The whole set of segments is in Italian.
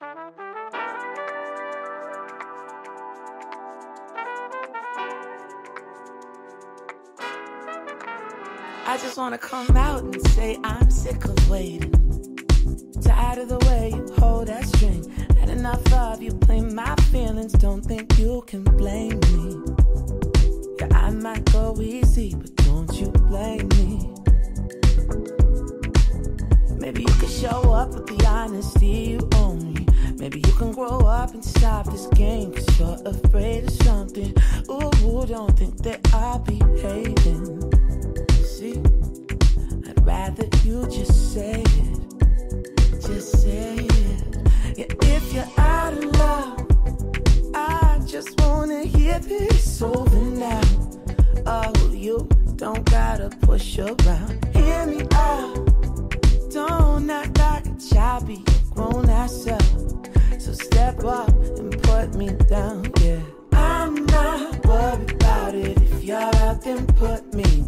I just wanna come out and say I'm sick of waiting. Tired of the way you hold that string. Had enough of you playing my feelings. Don't think you can blame me. Yeah, I might go easy, but don't you blame me. Maybe you could show up with the honesty you own. Maybe you can grow up and stop this game, cause you're afraid of something. Ooh, don't think that I'll be hating. See, I'd rather you just say it. Just say it. Yeah, if you're out of love, I just wanna hear this over now. Oh, you don't gotta push around. Hear me out. Don't act like a child, be grown ass up. Step up and put me down, yeah. I'm not worried about it. If you're out, then put me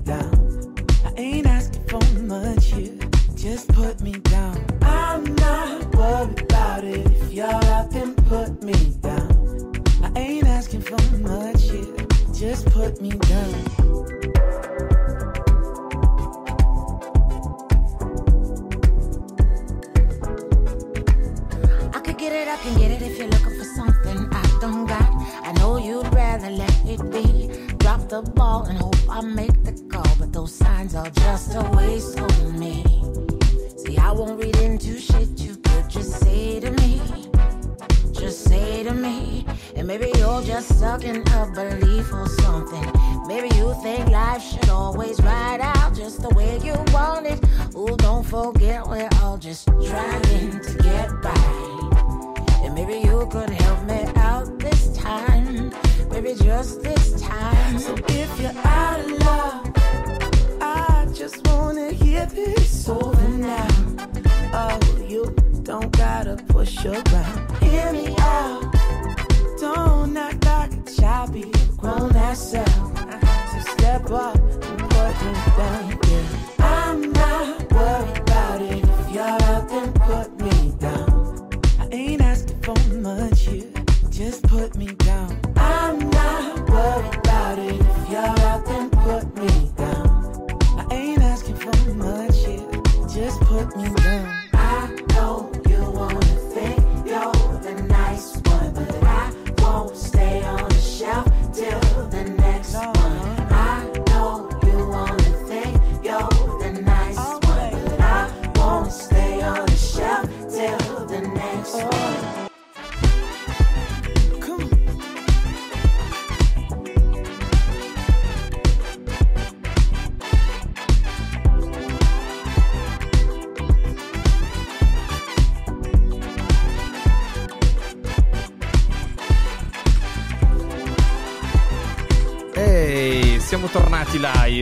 ball and hope I make the call, but those signs are just a waste on me. See, I won't read into shit you could just say to me. Just say to me, and maybe you're just stuck in a belief or something. Maybe you think life should always ride out just the way you want it. Ooh, don't forget we're all just trying to get by. And maybe you could help me out this time. Maybe just this time. So if you're out of love, I just wanna hear this over now. Oh, you don't gotta push around. Hear me out. Don't act like a child, be grown ass. So step up and put me down.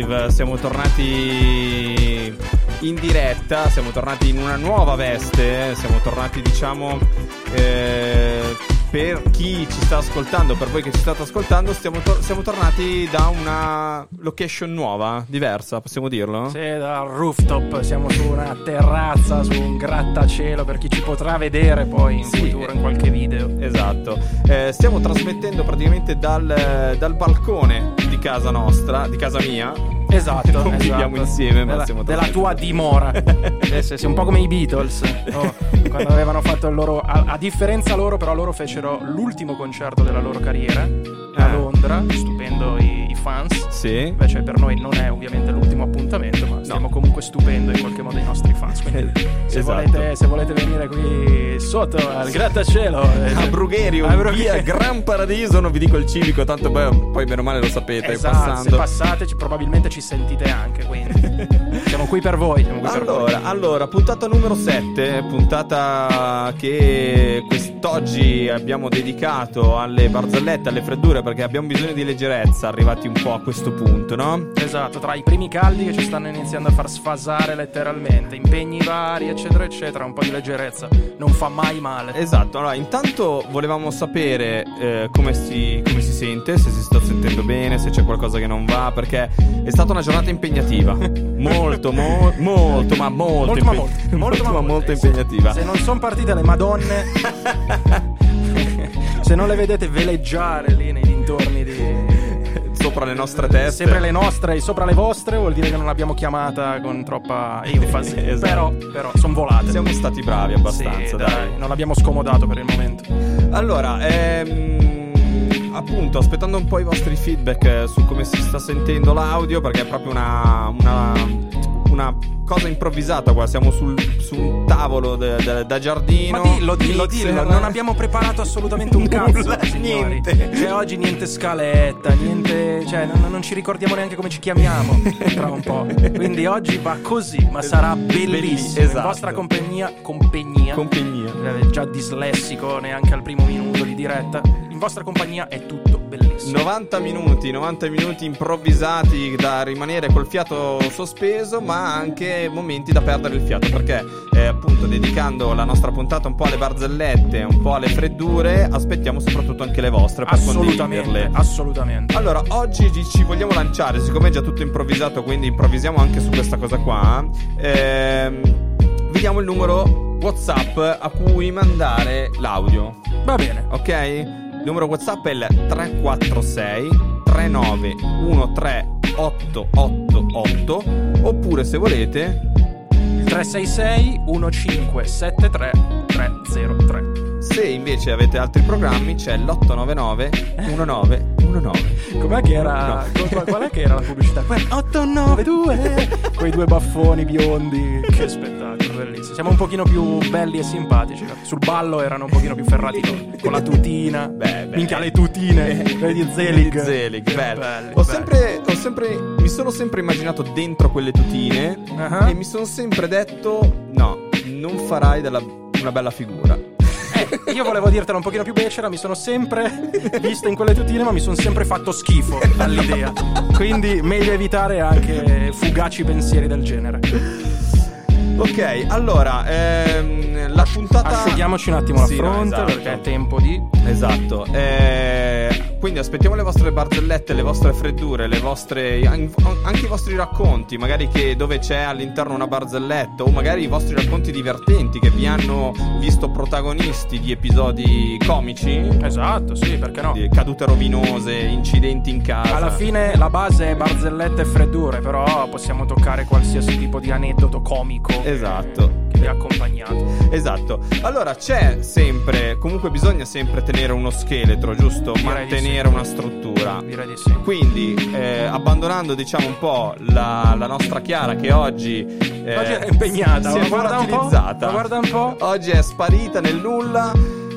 Live, siamo tornati in diretta, siamo tornati in una nuova veste, siamo tornati diciamo eh, per chi ci sta ascoltando, per voi che ci state ascoltando, stiamo tor- siamo tornati da una location nuova, diversa, possiamo dirlo? Sì, dal rooftop, siamo su una terrazza, su un grattacielo per chi ci potrà vedere poi in Sì, futuro in qualche video. Esatto, Eh, stiamo trasmettendo praticamente dal, dal balcone di casa nostra, di casa mia. Esatto, Non esatto. viviamo insieme, ma della, stiamo della tua dimora. Adesso sei un po' come i Beatles, no? quando avevano fatto il loro. A, a differenza loro, però, loro fecero l'ultimo concerto della loro carriera a Eh. Londra, stupendo i fans. Sì. Invece per noi non è ovviamente l'ultimo appuntamento, ma stiamo comunque stupendo in qualche modo i nostri fans. Quindi se, Esatto. volete, se volete venire qui sotto al grattacielo eh, A Brugherio, a Brugherio. via Gran Paradiso, non vi dico il civico, tanto poi, poi bene o male lo sapete, Esatto, se passando. passate ci- probabilmente ci sentite anche, quindi siamo qui per voi. Siamo qui per voi. Allora, allora, puntata numero 7, puntata che quest'oggi abbiamo dedicato alle barzellette, alle freddure, perché abbiamo bisogno di leggerezza, arrivati un po' a questo punto, no? Esatto, tra i primi caldi che ci stanno iniziando a far sfasare letteralmente, impegni vari, eccetera, eccetera, un po' di leggerezza non fa mai male. Esatto, allora intanto volevamo sapere eh, come, si, come si sente, se si sta sentendo bene, se c'è qualcosa che non va, perché è stata una giornata impegnativa, molto molto, mo- molto, ma molto, Molto, ma impe- molto, molto, ma molto sì. impegnativa. Se non sono partite le madonne, se non le vedete veleggiare lì nei dintorni di Sopra le nostre teste. sempre le nostre e sopra le vostre, vuol dire che non l'abbiamo chiamata con troppa enfasi. Esatto. Però, però sono volate. Siamo stati bravi abbastanza, Sì, dai. Non l'abbiamo scomodato per il momento. Allora, ehm, appunto, aspettando un po' i vostri feedback su come si sta sentendo l'audio, perché è proprio una, una, una cosa improvvisata qua. Siamo sul, su un tavolo de- de- da giardino. Ma dillo, dillo, dillo. Non abbiamo preparato assolutamente un cazzo. Niente. Cioè, oggi niente scaletta, niente. Cioè, non, non ci ricordiamo neanche come ci chiamiamo tra un po'. Quindi oggi va così, ma sarà bellissimo. Belli- In esatto. vostra compagnia, compagnia. Compagnia. Eh, già dislessico neanche al primo minuto di diretta. In vostra compagnia è tutto bellissimo. 90 minuti, 90 minuti improvvisati da rimanere col fiato sospeso, ma anche momenti da perdere il fiato, perché eh, appunto dedicando la nostra puntata un po' alle barzellette, un po' alle freddure, aspettiamo soprattutto anche le vostre per Assolutamente, condividerle. assolutamente. Allora, oggi ci- ci vogliamo lanciare, siccome è già tutto improvvisato, quindi improvvisiamo anche su questa cosa qua. Ehm, vediamo il numero WhatsApp a cui mandare l'audio. Va bene. Ok? Il numero WhatsApp è il 346 3913 888 oppure se volete Il 366 1573 303. se invece avete altri programmi c'è l'899 1919. Com'è che era? qual, qual è che era la pubblicità? Que- 892 Quei due baffoni biondi Che spettacolo, bellissimo Siamo un pochino più belli e simpatici Sul ballo erano un pochino più ferrati Con la tutina Beh, beh. Minchia le tutine Quelli di Zelig Zelig, bello. belli, ho, belli. sempre, ho sempre mi sono sempre immaginato dentro quelle tutine Ah. e mi sono sempre detto no, non farai della- una bella figura. Eh, Io volevo dirtela un pochino più becera Mi sono sempre visto in quelle tutine Ma mi sono sempre fatto schifo all'idea Quindi meglio evitare anche Fugaci pensieri del genere Ok, allora, ehm, la puntata... Asciughiamoci un attimo Sì, la no, fronte esatto. Perché è tempo di Esatto. Eh, quindi aspettiamo le vostre barzellette, le vostre freddure, le vostre, anche i vostri racconti, magari che dove c'è all'interno una barzelletta o magari i vostri racconti divertenti che vi hanno visto protagonisti di episodi comici, Esatto, sì, perché no? cadute rovinose, incidenti in casa. Alla fine la base è barzellette e freddure, però possiamo toccare qualsiasi tipo di aneddoto comico Esatto. che vi ha accompagnato. Esatto. Allora c'è sempre, comunque bisogna sempre tenere uno scheletro, giusto? Mantenere sì. una struttura. Direi di sì. Quindi, eh, abbandonando diciamo un po' la, la nostra Chiara che oggi, eh, Oggi è impegnata, si è guarda un po', volatilizzata. guarda un po'. Oggi è sparita nel nulla,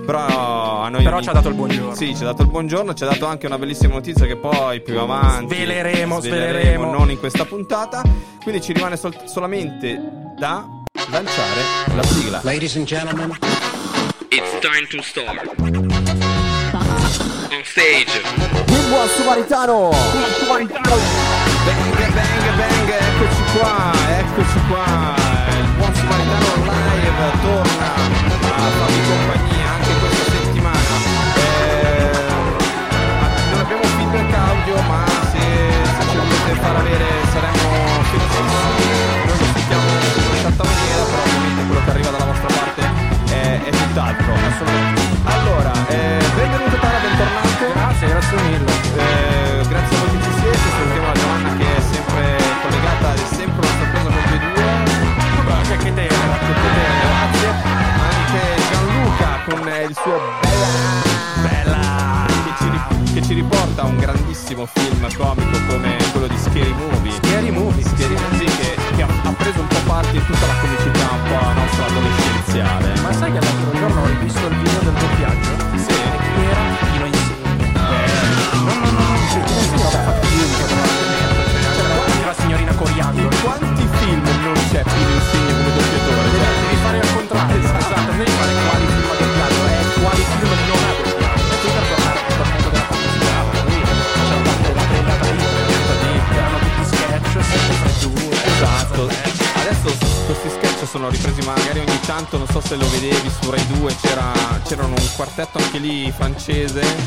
però a noi Però ci ha dato il buongiorno. Sì, ci ha dato il buongiorno, ci ha dato anche una bellissima notizia che poi più avanti Sveleremo, sveleremo. non in questa puntata. Quindi ci rimane sol- solamente da lanciare la sigla. Ladies and gentlemen, It's time to start. Stage. Il buon Sumaritano! Bang, bang, bang, eccoci qua, eccoci qua. Il buon Samaritano live torna a farvi francese.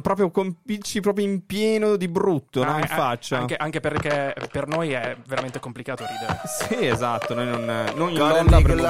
Proprio con picci proprio in pieno di brutto, no? Ah, In eh, faccia. Anche, anche perché per noi è veramente complicato ridere. Sì, esatto, noi non, non in Got a Lolla nigga avremmo 'em.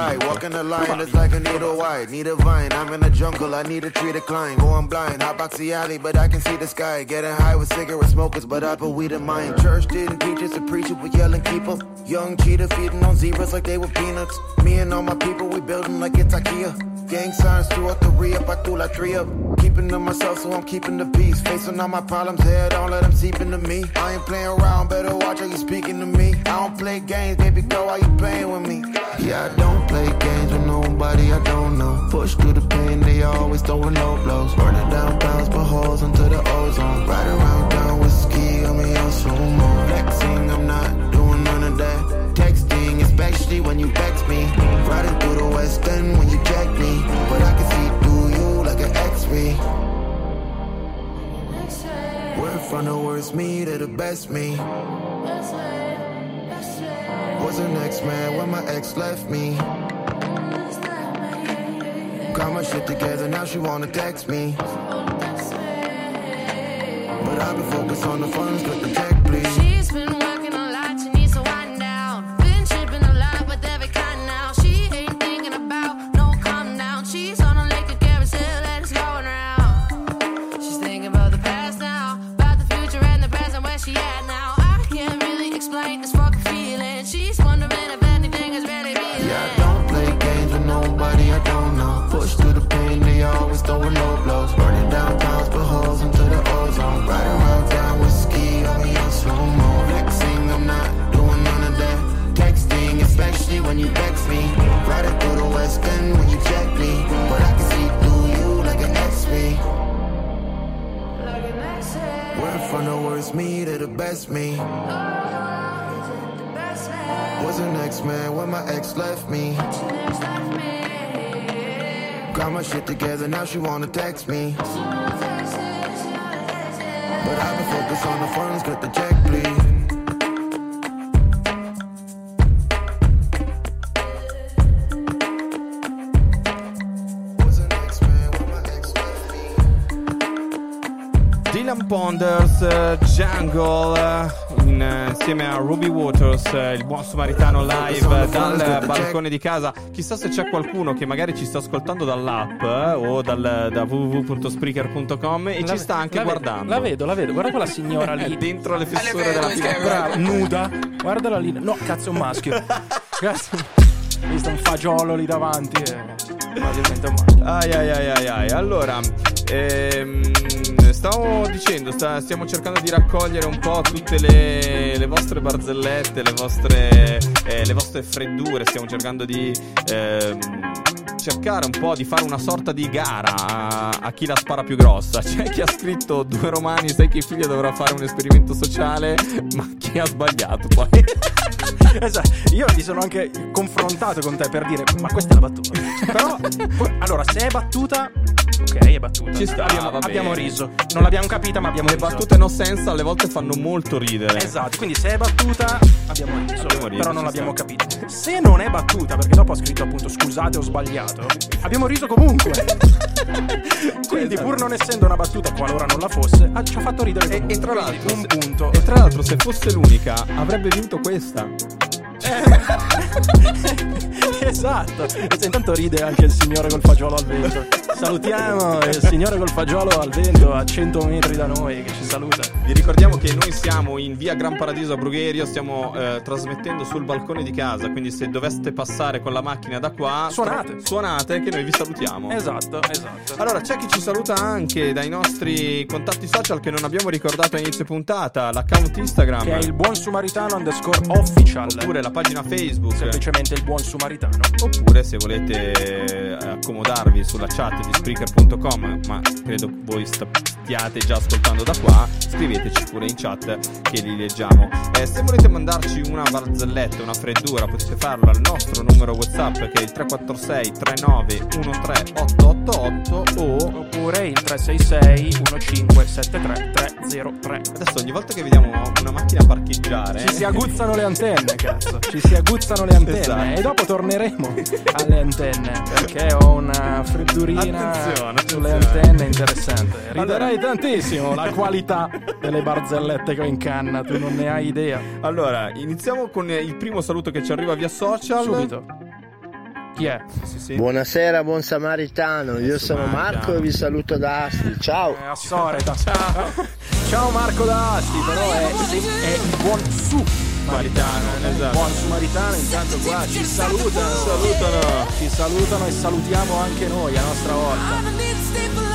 Young cheetah feeding on zebras like they were peanuts. Me and all my people, we building like it's IKEA. Gang signs throughout the re-up, I threw like three up. Keeping to myself, so I'm keeping the peace. Facing all my problems, head on, let them seep into me. I ain't playing around, better watch how you speaking to me. I don't play games, baby girl, why you playing with me? Yeah, I don't play games with nobody I don't know. Push through the pain, they always throwing low blows. Burning down pounds, put holes into the ozone. Ride around down with ski, on me on sumo. Flexing, I'm not doing none of that. Texting, especially when you text me. Riding through the west end when you check me. From the worst me to the best me. Was an ex-man when my ex left me. Got my shit together, now she wanna text me. But I've been focused on the funds, cut the check, Jungle, eh, in, eh, insieme a Ruby Waters, eh, il buon samaritano live dal balcone di casa. Chissà se c'è qualcuno che magari ci sta ascoltando dall'app eh, o dal, da www.spreaker.com e ci sta anche La vedo, guardando. La vedo, la vedo. Guarda quella signora lì. dentro le fessure della Brava, finestra. nuda. Guardala lì. No, cazzo, è un maschio. Cazzo. Visto un fagiolo lì davanti. E... Maschio. Ai ai ai ai ai. Allora, ehm, stavo dicendo, sta- stiamo cercando di raccogliere un po' tutte le, le vostre barzellette, le vostre, eh, le vostre freddure. Stiamo cercando di ehm, cercare un po' di fare una sorta di gara a, a chi la spara più grossa. C'è chi ha scritto due romani, sai che figlio dovrà fare un esperimento sociale, ma chi ha sbagliato poi. Esatto. Io mi sono anche confrontato con te per dire, ma questa è la battuta. Però, allora, se è battuta, ok, è battuta. Ci sta, abbiamo, va bene. abbiamo riso. Non l'abbiamo capita, ma abbiamo Le riso. battute no sense alle volte fanno molto ridere. Esatto, quindi se è battuta abbiamo riso, Abbiamo riso, però non l'abbiamo sta. capito. Se non è battuta, perché dopo ha scritto appunto scusate ho sbagliato, abbiamo riso comunque. quindi Esatto. pur non essendo una battuta, qualora non la fosse, ci ha fatto ridere E, e tra l'altro, un se- punto. E tra l'altro, se fosse l'unica, avrebbe vinto questa. esatto. E intanto ride anche il signore col fagiolo al vento. Salutiamo il signore col fagiolo al vento a 100 metri da noi che ci saluta. Vi ricordiamo che noi siamo in via Gran Paradiso a Brugherio, stiamo eh, trasmettendo sul balcone di casa, quindi se doveste passare con la macchina da qua, Suonate. suonate che noi vi salutiamo. Esatto, esatto. Allora, c'è chi ci saluta anche dai nostri contatti social che non abbiamo ricordato a inizio puntata, l'account Instagram, Che è il buon sumaritano underscore official. oppure la pagina Facebook, semplicemente il buon sumaritano. oppure se volete eh, accomodarvi sulla chat di Spreaker.com, ma credo voi stiate già ascoltando da qua, scriveteci pure in chat che li leggiamo. Eh, se volete mandarci una barzelletta, una freddura, potete farlo al nostro numero WhatsApp che è il 346 39 13 888 o Oppure il 366 1573 303. adesso ogni volta che vediamo una macchina parcheggiare Ci si aguzzano le antenne, cazzo. Ci si aguzzano le antenne. Esatto. E dopo torneremo alle antenne. Perché ho una freddurina Attenzione, sulle attenzione. antenne interessante. Riderai Allora. tantissimo la qualità delle barzellette che ho in canna. Tu non ne hai idea. Allora, iniziamo con il primo saluto che ci arriva via social. Subito. Chi è? Sì, sì. Buonasera, buon samaritano. Io sono. Marco e vi saluto da Asti. Ciao. È Assoreta. Ciao. Ciao Marco da Asti, però è, è il buon su. Maritano, esatto. Buon sumaritano, intanto qua ci salutano. Salutano. Ci salutano e salutiamo anche noi a nostra volta.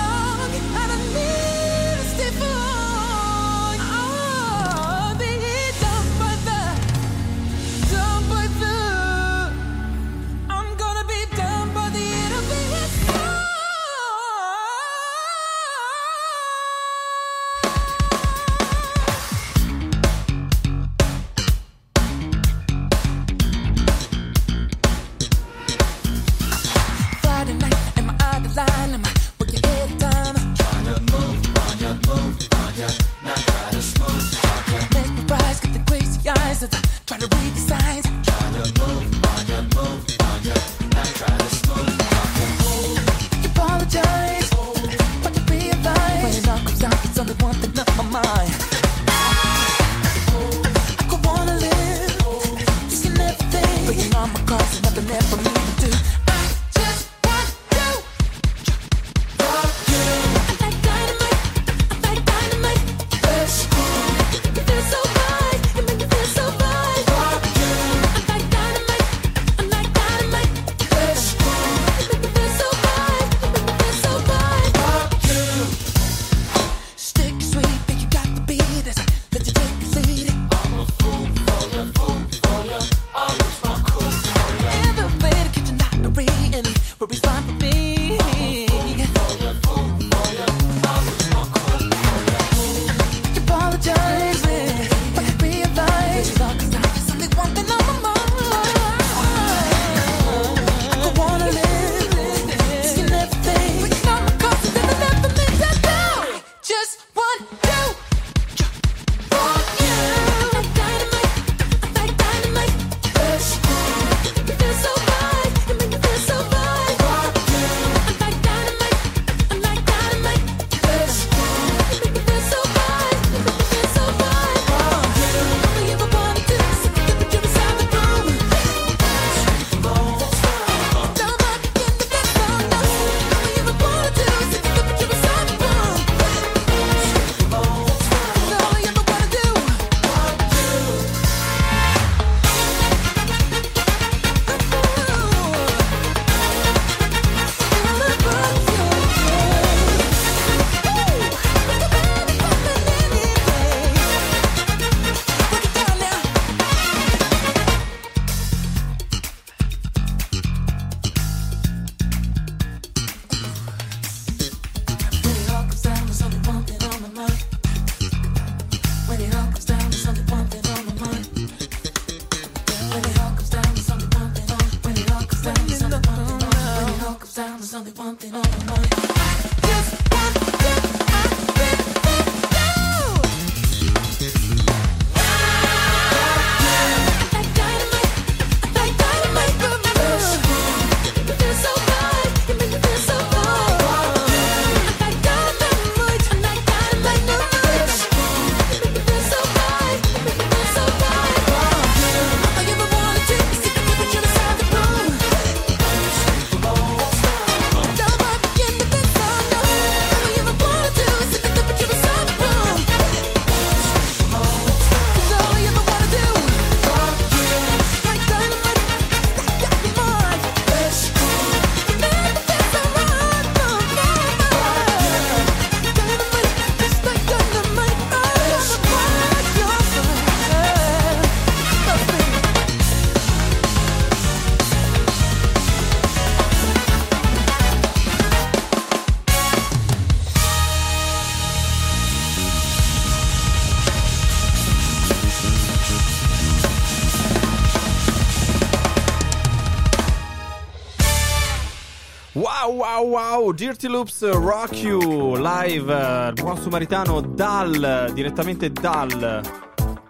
Wow, wow, Dirty Loops Rock You live, eh, buon sumaritano dal, direttamente dal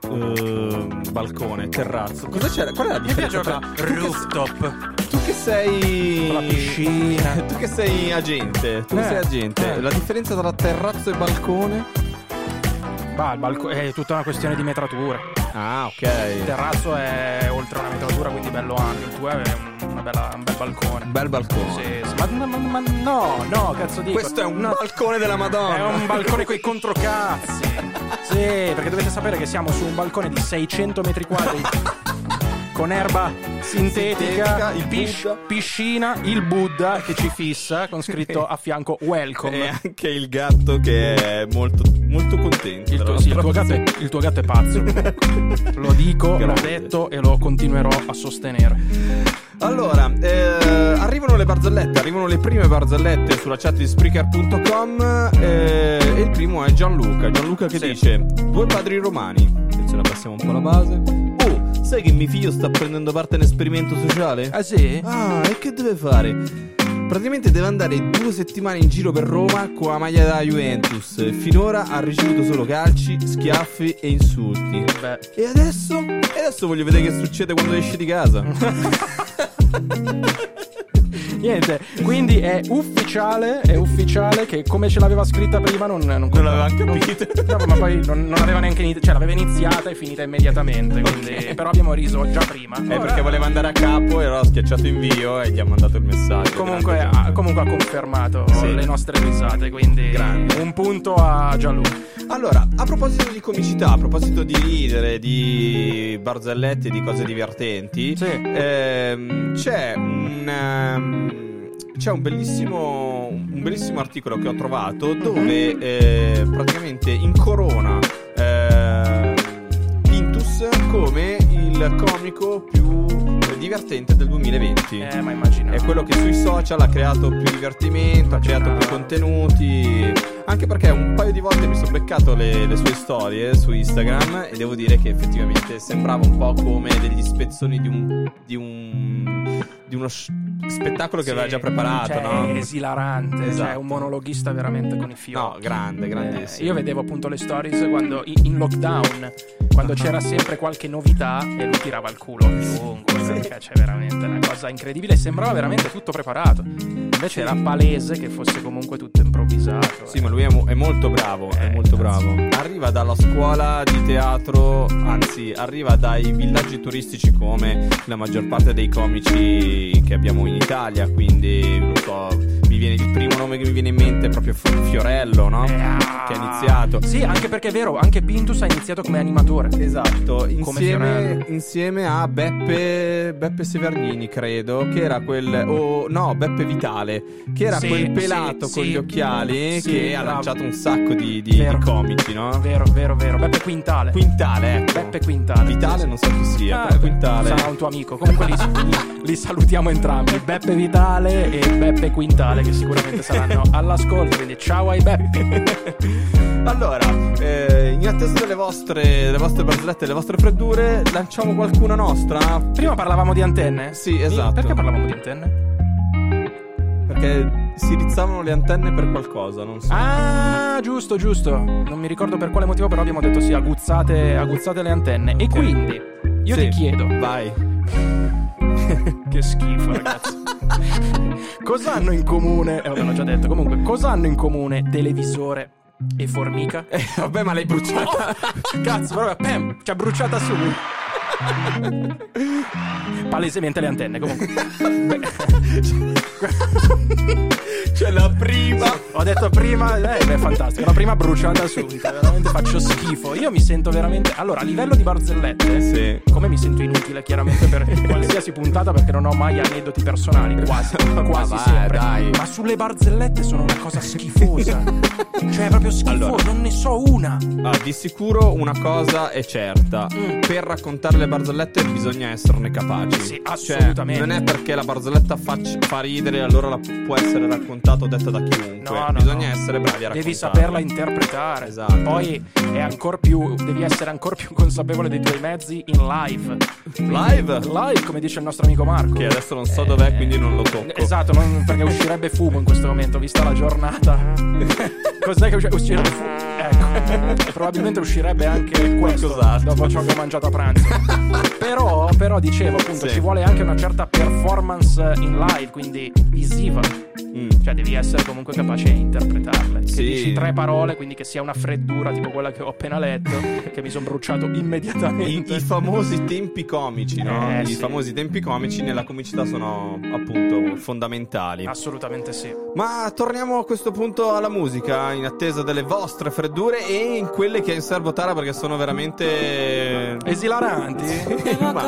eh, balcone, terrazzo. Cosa c'era? Qual è la Mi piace differenza? tra- rooftop. Tu che sei. La piscina. Tu che sei agente. Tu che Eh, sei agente. eh. La differenza tra terrazzo e balcone? Bah, il balco- è tutta una questione di metrature. Ah, ok. Il terrazzo è oltre una metratura, quindi bello ampio. Il tuo è un, bella- un bel balcone. Bel balcone. Sì, sì. Ma, ma- ma- ma no, no, cazzo dico. Questo è un No, balcone della Madonna. È un balcone coi controcazzi. sì, perché dovete sapere che siamo su un balcone di 600 metri quadri. Con erba sintetica, Sintetica, il pis- Buddha. piscina, il Buddha che ci fissa con scritto a fianco welcome. E anche il gatto che è molto, molto contento. Il tuo, sì, il tuo gatto è, il tuo gatto è pazzo. Lo dico, l'ho Grande. detto e lo continuerò a sostenere. Allora, eh, arrivano le barzellette, arrivano le prime barzellette sulla chat di Spreaker.com eh, e il primo è Gianluca. Gianluca che Sì. dice: Due padri romani. E ce la passiamo un po' la base. Sai che mio figlio sta prendendo parte a un esperimento sociale? Ah sì? Ah, e che deve fare? Praticamente deve andare due settimane in giro per Roma con la maglia della Juventus. Finora ha ricevuto solo calci, schiaffi e insulti. Beh, E adesso? E adesso voglio vedere che succede quando esce di casa. niente. Quindi è ufficiale, è ufficiale che come ce l'aveva scritta prima non, non, Non l'aveva capito. No, ma poi non, non aveva neanche iniziato, cioè l'aveva iniziata e finita immediatamente. Quindi, Però abbiamo riso già prima. È perché voleva andare a capo e allora ha schiacciato invio e gli ha mandato il messaggio. Comunque ha, comunque ha confermato Sì. le nostre risate, quindi Grande. un punto a Gianluca. Allora, a proposito di comicità, a proposito di ridere, di barzellette, di cose divertenti, Sì. ehm, c'è un. ehm, c'è un bellissimo, un bellissimo articolo che ho trovato dove eh, praticamente incorona eh, Pintus come il comico più divertente del 2020. Eh, ma immagino. È quello che sui social ha creato più divertimento, ha creato più contenuti. Anche perché un paio di volte mi sono beccato le, le sue storie su Instagram e devo dire che effettivamente sembrava un po' come degli spezzoni di un. di un. Di uno spettacolo che Sì, aveva già preparato, cioè, no? Esilarante, cioè Esatto. è un monologhista veramente con i fiori. No, grande, grandissimo. Eh, io vedevo appunto le stories quando in, lockdown, quando c'era sempre qualche novità e lui tirava il culo a chiunque. perché Cioè, veramente una cosa incredibile. Sembrava veramente tutto preparato. Invece era palese che fosse comunque tutto improvvisato. Sì, ma lui è, mo- è molto bravo, è Eh, molto cazzo. bravo. Arriva dalla scuola di teatro, anzi, arriva dai villaggi turistici come la maggior parte dei comici che abbiamo in Italia, quindi non so, mi viene il primo nome che mi viene in mente è proprio Fiorello, no? Eh, ah. Che ha iniziato. Sì, anche perché è vero, anche Pintus ha iniziato come animatore. Esatto, insieme, insieme a Beppe, Beppe Severnini, credo, che era quel. o no, Beppe Vitale, che era Sì, quel pelato sì, con sì. gli occhiali che ha lanciato un sacco di, di- di comici, no? Vero, vero, vero. Beppe Quintale. Quintale, ecco. Beppe Quintale. Vitale non so chi sia, Ah, però Quintale. Sarà un tuo amico. Comunque li- li salutiamo entrambi. Beppe Vitale e Beppe Quintale, che sicuramente saranno all'ascolto. Quindi ciao ai Beppi. Allora, eh, in attesa delle vostre, delle vostre barzellette, delle vostre freddure, lanciamo qualcuna nostra? Prima parlavamo di antenne? Sì, esatto. Perché parlavamo di antenne? Perché si rizzavano le antenne per qualcosa, non so. Ah, giusto, giusto. Non mi ricordo per quale motivo, però abbiamo detto sì, aguzzate, aguzzate le antenne. E Ok. quindi io Sì. ti chiedo, Vai. che schifo, ragazzi. cosa hanno in comune? Eh, vabbè, l'ho già detto. Comunque, cosa hanno in comune televisore e formica? Eh, vabbè, ma l'hai bruciata. Cazzo, proprio, pam, ci ha bruciata su. Palesemente le antenne, comunque. C'è la prima. Ho detto prima, eh, è fantastico. La prima bruciata subito. Veramente faccio schifo. Io mi sento veramente. Allora, a livello di barzellette, Sì. come mi sento inutile, chiaramente, per qualsiasi puntata, perché non ho mai aneddoti personali. Quasi, quasi vai, sempre. dai. Ma sulle barzellette sono una cosa schifosa. cioè, proprio schifosa. Allora. Non ne so una. Ah, di sicuro una cosa è certa. Mm. Per raccontare le delle barzellette bisogna esserne capaci. Sì, Cioè, assolutamente. non è perché la barzelletta faccia- fa ridere, allora la può essere raccontata o detta da chiunque. No, no, bisogna no. essere bravi a raccontarla. Devi saperla interpretare. Esatto. Poi è ancora più. Devi essere ancora più consapevole dei tuoi mezzi in live. Live? Live, come dice il nostro amico Marco. Che adesso non so dov'è, quindi non lo tocco. Esatto, non- perché uscirebbe fumo in questo momento, vista la giornata. Cos'è che usci- uscirebbe fumo? Ecco. Probabilmente uscirebbe anche questo Qualcos'altro. dopo ciò che ho mangiato a pranzo. però, però, dicevo, appunto, Sì. ci vuole anche una certa performance in live, quindi visiva. Mm. Cioè, devi essere comunque capace di interpretarle. Che Sì. dici tre parole, quindi che sia una freddura tipo quella che ho appena letto, che mi sono bruciato I, immediatamente. i famosi tempi comici, no? Eh, I sì. famosi tempi comici nella comicità sono appunto fondamentali. Assolutamente sì. Ma torniamo a questo punto alla musica, in attesa delle vostre freddure e in quelle che hai in serbo Tara perché sono veramente Esilaranti? Ma-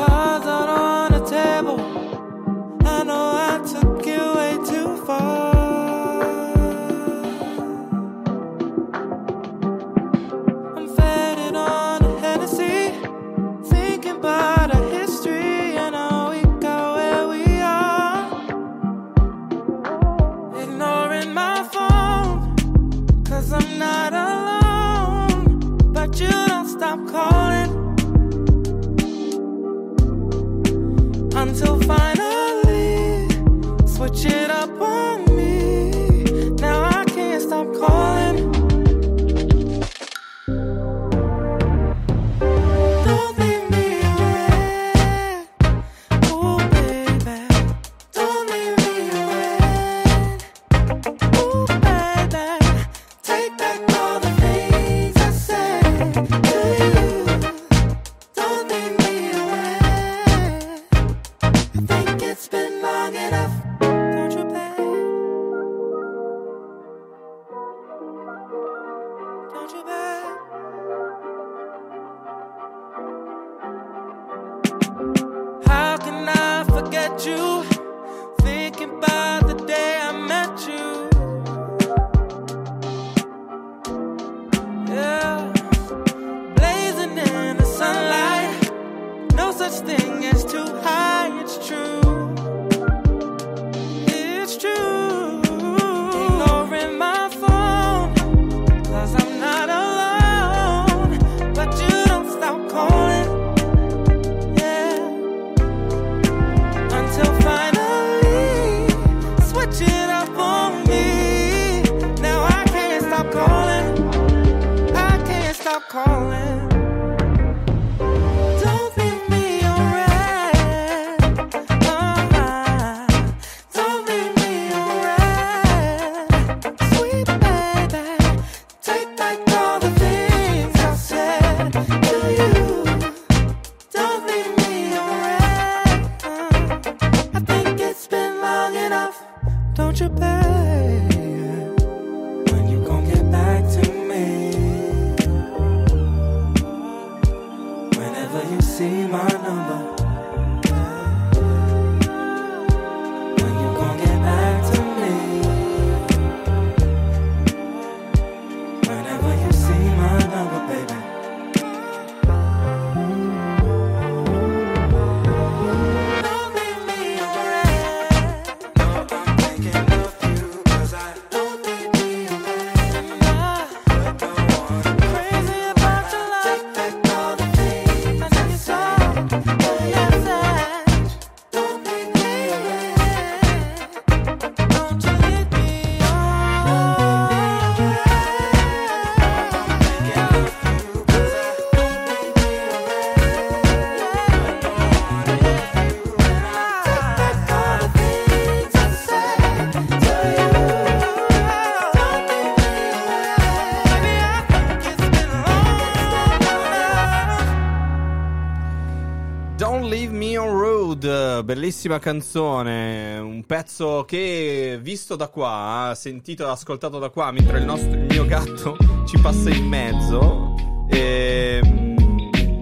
bellissima canzone, un pezzo che visto da qua, sentito e ascoltato da qua, mentre il, nostro, il mio gatto ci passa in mezzo, ehm,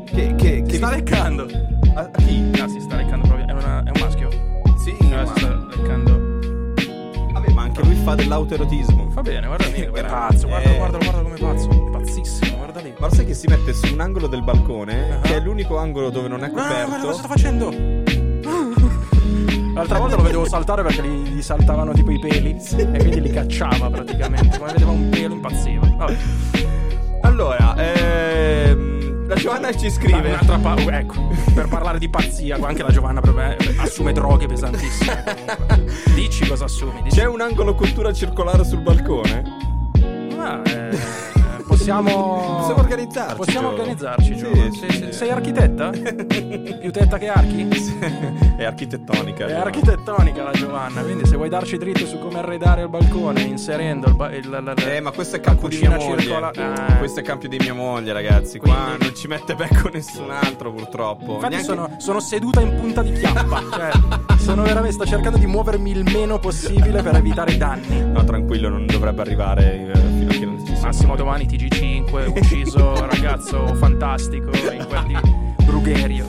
che, che, che Si sta vi- leccando. a, a chi? Ah, si sta leccando proprio. È, una- è un maschio? Sì, No, ma, si sta leccando. vabbè, ma anche lui fa dell'autoerotismo. Va bene, guarda lì, che pazzo. Guarda, Eh. guarda, guarda come pazzo. Pazzissimo, guarda lì. Ma lo sai che si mette su un angolo del balcone, Ah. che è l'unico angolo dove non è Ah, guarda cosa coperto. sto facendo. L'altra volta lo vedevo saltare perché gli, gli saltavano tipo i peli e quindi li cacciava praticamente. Come vedeva un pelo impazziva. Vabbè. Allora, ehm, la Giovanna ci scrive. un'altra pa- ecco, per parlare di pazzia, anche la Giovanna proprio, eh, assume droghe pesantissime. comunque. Dici cosa assumi? Dici. C'è un angolo cultura circolare sul balcone? Ah, eh, possiamo. Possiamo organizzarci, Possiamo Gio. organizzarci, Gio. Sì, Sì, sì. Sei architetta? Più tetta che archi? è architettonica. È Giovanna. architettonica la Giovanna, quindi se vuoi darci dritto su come arredare il balcone inserendo il, ba- il- la- la- Eh, ma questo è campo di mia moglie. circola- Ah. Questo è campo di mia moglie, ragazzi. Qua Quindi- non ci mette becco nessun altro, purtroppo. Infatti Neanche- sono, sono seduta in punta di chiappa. cioè, sono veramente. Sto cercando di muovermi il meno possibile per evitare danni. No, tranquillo, non dovrebbe arrivare eh, Massimo domani TG5, ucciso ragazzo fantastico in quel di Brugherio.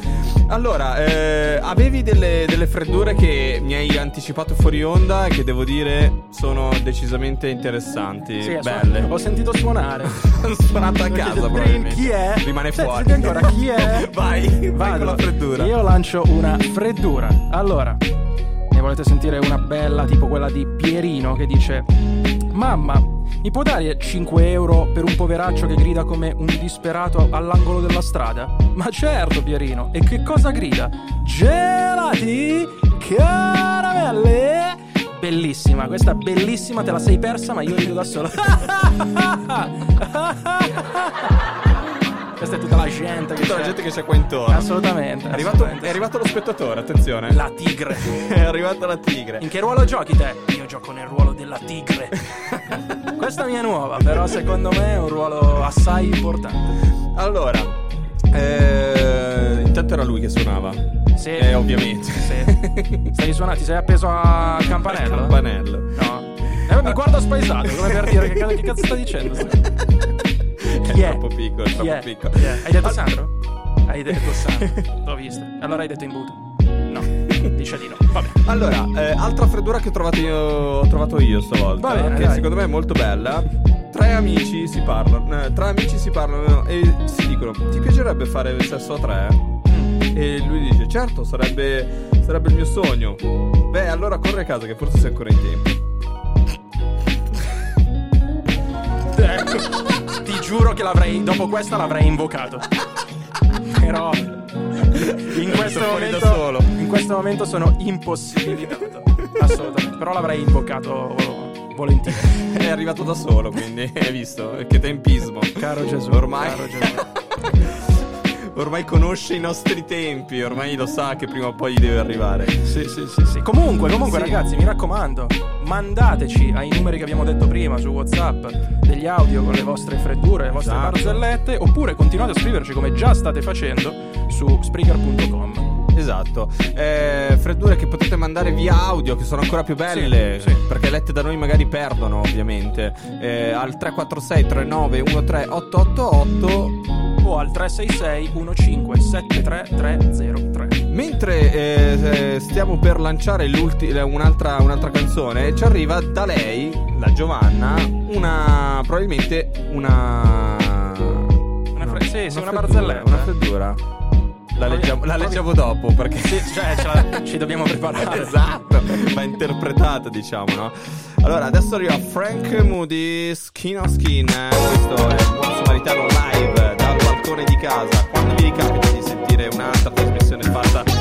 Allora, eh, avevi delle, delle freddure che mi hai anticipato fuori onda e che devo dire sono decisamente interessanti, Sì, belle. Ho sentito suonare. Ho suonato a casa, probabilmente. chi è? Rimane Senti, fuori. senti ancora chi è? vai, vai con la freddura. Io lancio una freddura. Allora, ne volete sentire una bella tipo quella di Pierino che dice: Mamma, mi può dare 5 euro per un poveraccio che grida come un disperato all'angolo della strada? Ma certo, Pierino. E che cosa grida? Gelati, caramelle. Bellissima, questa bellissima, te la sei persa, ma io rido da solo. Questa è tutta la gente che Tutta la c'è. gente che c'è qua intorno. Assolutamente. È arrivato, assolutamente. è arrivato lo spettatore, attenzione. La tigre. È arrivata la tigre. In che ruolo giochi te? Io gioco nel ruolo della tigre. Questa mia è nuova, però secondo me è un ruolo assai importante. Allora, eh, intanto era lui che suonava. Sì. Eh, ovviamente. Sì. Stai suonando, ti sei appeso al campanello? Campanello. No. Eh, mi guardo spaesato, come per dire che, cazzo- che cazzo stai dicendo? È? troppo piccolo, è troppo è? piccolo. È? Hai detto Sandro? Hai detto Sandro. L'ho visto. Allora hai detto imbuto. No. Dice di no. Vabbè. Allora, eh, altra freddura che ho trovato io, ho trovato io stavolta, bene, che dai. secondo me è molto bella. Tre amici si parlano, eh, tre amici si parlano e si dicono: Ti piacerebbe fare il sesso a tre? Mm. E lui dice: Certo, sarebbe, sarebbe il mio sogno. Beh, allora corri a casa, che forse sei ancora in tempo. Ecco, giuro che l'avrei. Dopo questa l'avrei invocato. Però. In questo, momento, in questo momento sono impossibilitato. Assolutamente. Però l'avrei invocato volentieri. È arrivato da solo, quindi hai visto? Che tempismo. Caro Gesù. Ormai. Caro Gesù. Ormai conosce i nostri tempi, ormai lo sa che prima o poi gli deve arrivare. Sì, sì, sì, sì. Comunque, comunque, Sì. ragazzi, mi raccomando, mandateci ai numeri che abbiamo detto prima su WhatsApp degli audio con le vostre freddure, le vostre Esatto. barzellette, oppure continuate a scriverci come già state facendo su Spreaker.com. Esatto, Eh, freddure che potete mandare via audio che sono ancora più belle, Sì, sì. perché lette da noi magari perdono ovviamente, Eh, al 346 39 13 888 o al 366 15 30303. Mentre eh, eh, stiamo per lanciare eh, un'altra, un'altra canzone, ci arriva da lei, la Giovanna, una probabilmente una... Una fre- sì, sì, una barzelletta. Una freddura. La leggiamo, la leggiamo dopo perché... Sì, cioè, la- ci dobbiamo preparare. esatto, va interpretata, diciamo, no? Allora, adesso arriva Frank Moody, Skin on Skin. eh, Questo è Buon Samaritano live balcone di casa. Quando vi ricapita di sentire un'altra trasmissione fatta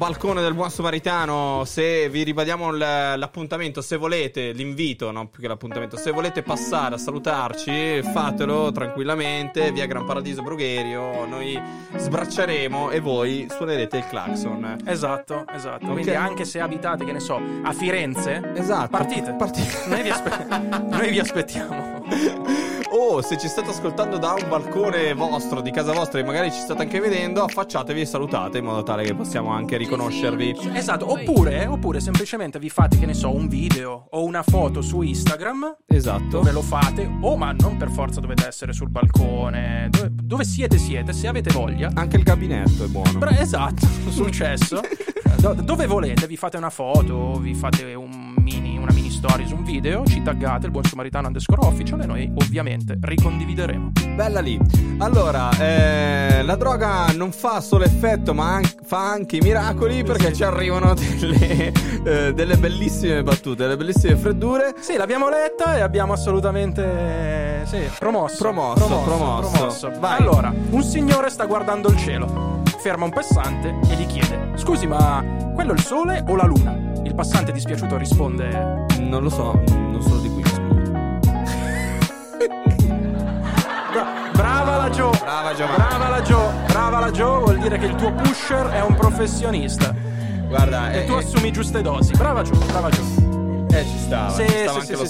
balcone del Buon Samaritano. Se vi ribadiamo l'appuntamento, se volete, l'invito, no più che l'appuntamento, se volete passare a salutarci, fatelo tranquillamente, via Gran Paradiso Brugherio. Noi sbracceremo e voi suonerete il clacson. Esatto, esatto. Ok. Quindi anche se abitate, che ne so, a Firenze, Esatto. partite. Partite. Noi vi, aspe- noi vi aspettiamo. O se ci state ascoltando da un balcone vostro, di casa vostra, e magari ci state anche vedendo, affacciatevi e salutate in modo tale che possiamo anche riconoscervi. Esatto, oppure, oppure semplicemente vi fate, che ne so, un video o una foto su Instagram Esatto. dove lo fate, o ma non per forza dovete essere sul balcone, dove, dove siete siete, se avete voglia. Anche il gabinetto è buono. Bra- esatto, sul cesso. Do- dove volete, vi fate una foto, vi fate un mini, una mini stories, un video, ci taggate il buon samaritano underscore official e noi ovviamente ricondivideremo. Bella lì. Allora, eh, la droga non fa solo effetto, ma an- fa anche i miracoli perché ci arrivano delle, eh, delle bellissime battute, delle bellissime freddure. Sì, l'abbiamo letta e abbiamo assolutamente sì, promosso. Promosso, promosso. Vai. Allora, un signore sta guardando il cielo, ferma un passante e gli chiede: Scusi, ma quello è il sole o la luna? Il passante dispiaciuto risponde: Non lo so, non sono di qui. "Bra- Brava la Joe! Brava Giovanni. Brava la Joe! Brava la Joe vuol dire che il tuo pusher è un professionista Guarda, e eh, tu assumi giuste dosi. Brava Joe, brava Joe. Eh, ci stava, Sì, ci stava sì, anche sì, lo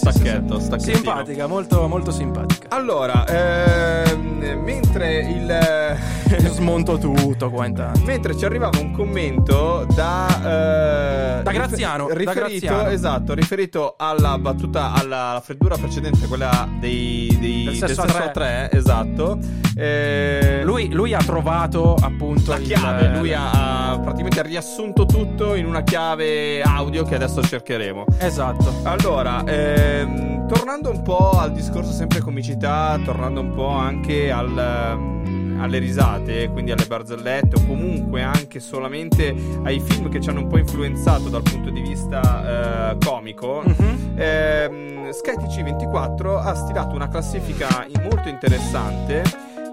stacchetto. Simpatica, molto, molto simpatica. Allora, ehm, mentre il Smonto tutto qua intanto. Mentre ci arrivava un commento da eh, Da Graziano, da riferito, Graziano. esatto, riferito alla battuta alla, freddura precedente, quella dei, dei- Del sesso a tre. esatto. Eh, Lui, lui ha trovato appunto la il- chiave, lui ha, ha praticamente riassunto tutto in una chiave audio che adesso cercheremo. Esatto. Allora, ehm, tornando un po' al discorso sempre comicità, tornando un po' anche al, ehm, alle risate, quindi alle barzellette o comunque anche solamente ai film che ci hanno un po' influenzato dal punto di vista eh, comico, Mhm. ehm, SkyTC24 ha stilato una classifica molto interessante.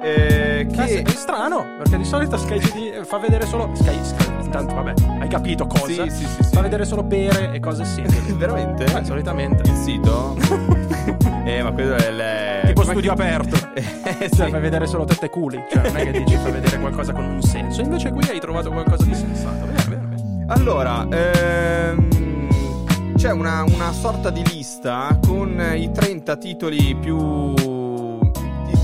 Eh, Eh, che sì, è strano, perché di solito Sky GD fa vedere solo. Sky, Sky, intanto, vabbè, hai capito cosa? Sì, sì, sì, sì. Fa vedere solo pere e cose simili. veramente Eh, solitamente. il sito eh ma quello è il Tipo come- studio aperto. Eh, Cioè, sì. fai vedere solo tette e culi. Cioè, non è che dici fa vedere qualcosa con un senso. Invece qui hai trovato qualcosa di sensato. Vero, vero, vero. Allora, ehm, c'è una, una sorta di lista con i 30 titoli più.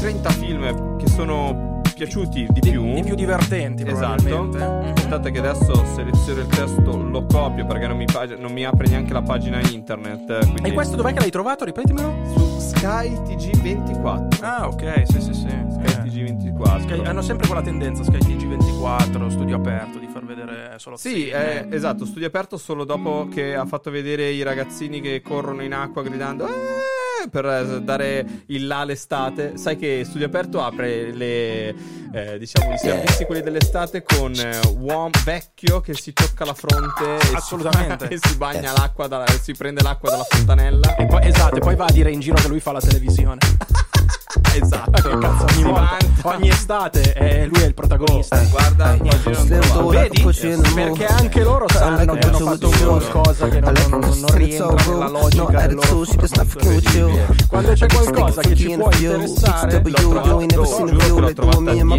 I 30 film che sono piaciuti di più. Di più divertenti, Esatto. probabilmente. Aspettate che adesso seleziono il testo, lo copio perché non mi, pag- non mi apre neanche la pagina internet. Quindi E questo dov'è che l'hai trovato? Ripetimelo. su Sky TG24. Ah, ok, sì, sì, sì. Sky Eh. TG24. Sky- hanno sempre quella tendenza, Sky TG24, studio aperto, di far vedere solo Sì, eh, esatto, studio aperto solo dopo che ha fatto vedere i ragazzini che corrono in acqua gridando "Eh!" Per eh, dare il là l'estate. Sai che studio aperto apre le eh, diciamo i servizi quelli dell'estate con eh, uomo vecchio che si tocca la fronte e si- Assolutamente. e si bagna l'acqua dalla- si prende l'acqua dalla fontanella. E poi, esatto, e poi va a dire in giro che lui fa la televisione. Esatto. Che cazzo, volta- vanta. ogni estate eh, lui è il protagonista. Guarda, Slim trovato. dude, I Vedi? Perché anche loro sanno che hanno fatto qualcosa che non, non, non, rientra nella logica del loro. Quando c'è qualcosa che ci può interessare, lo troviamo.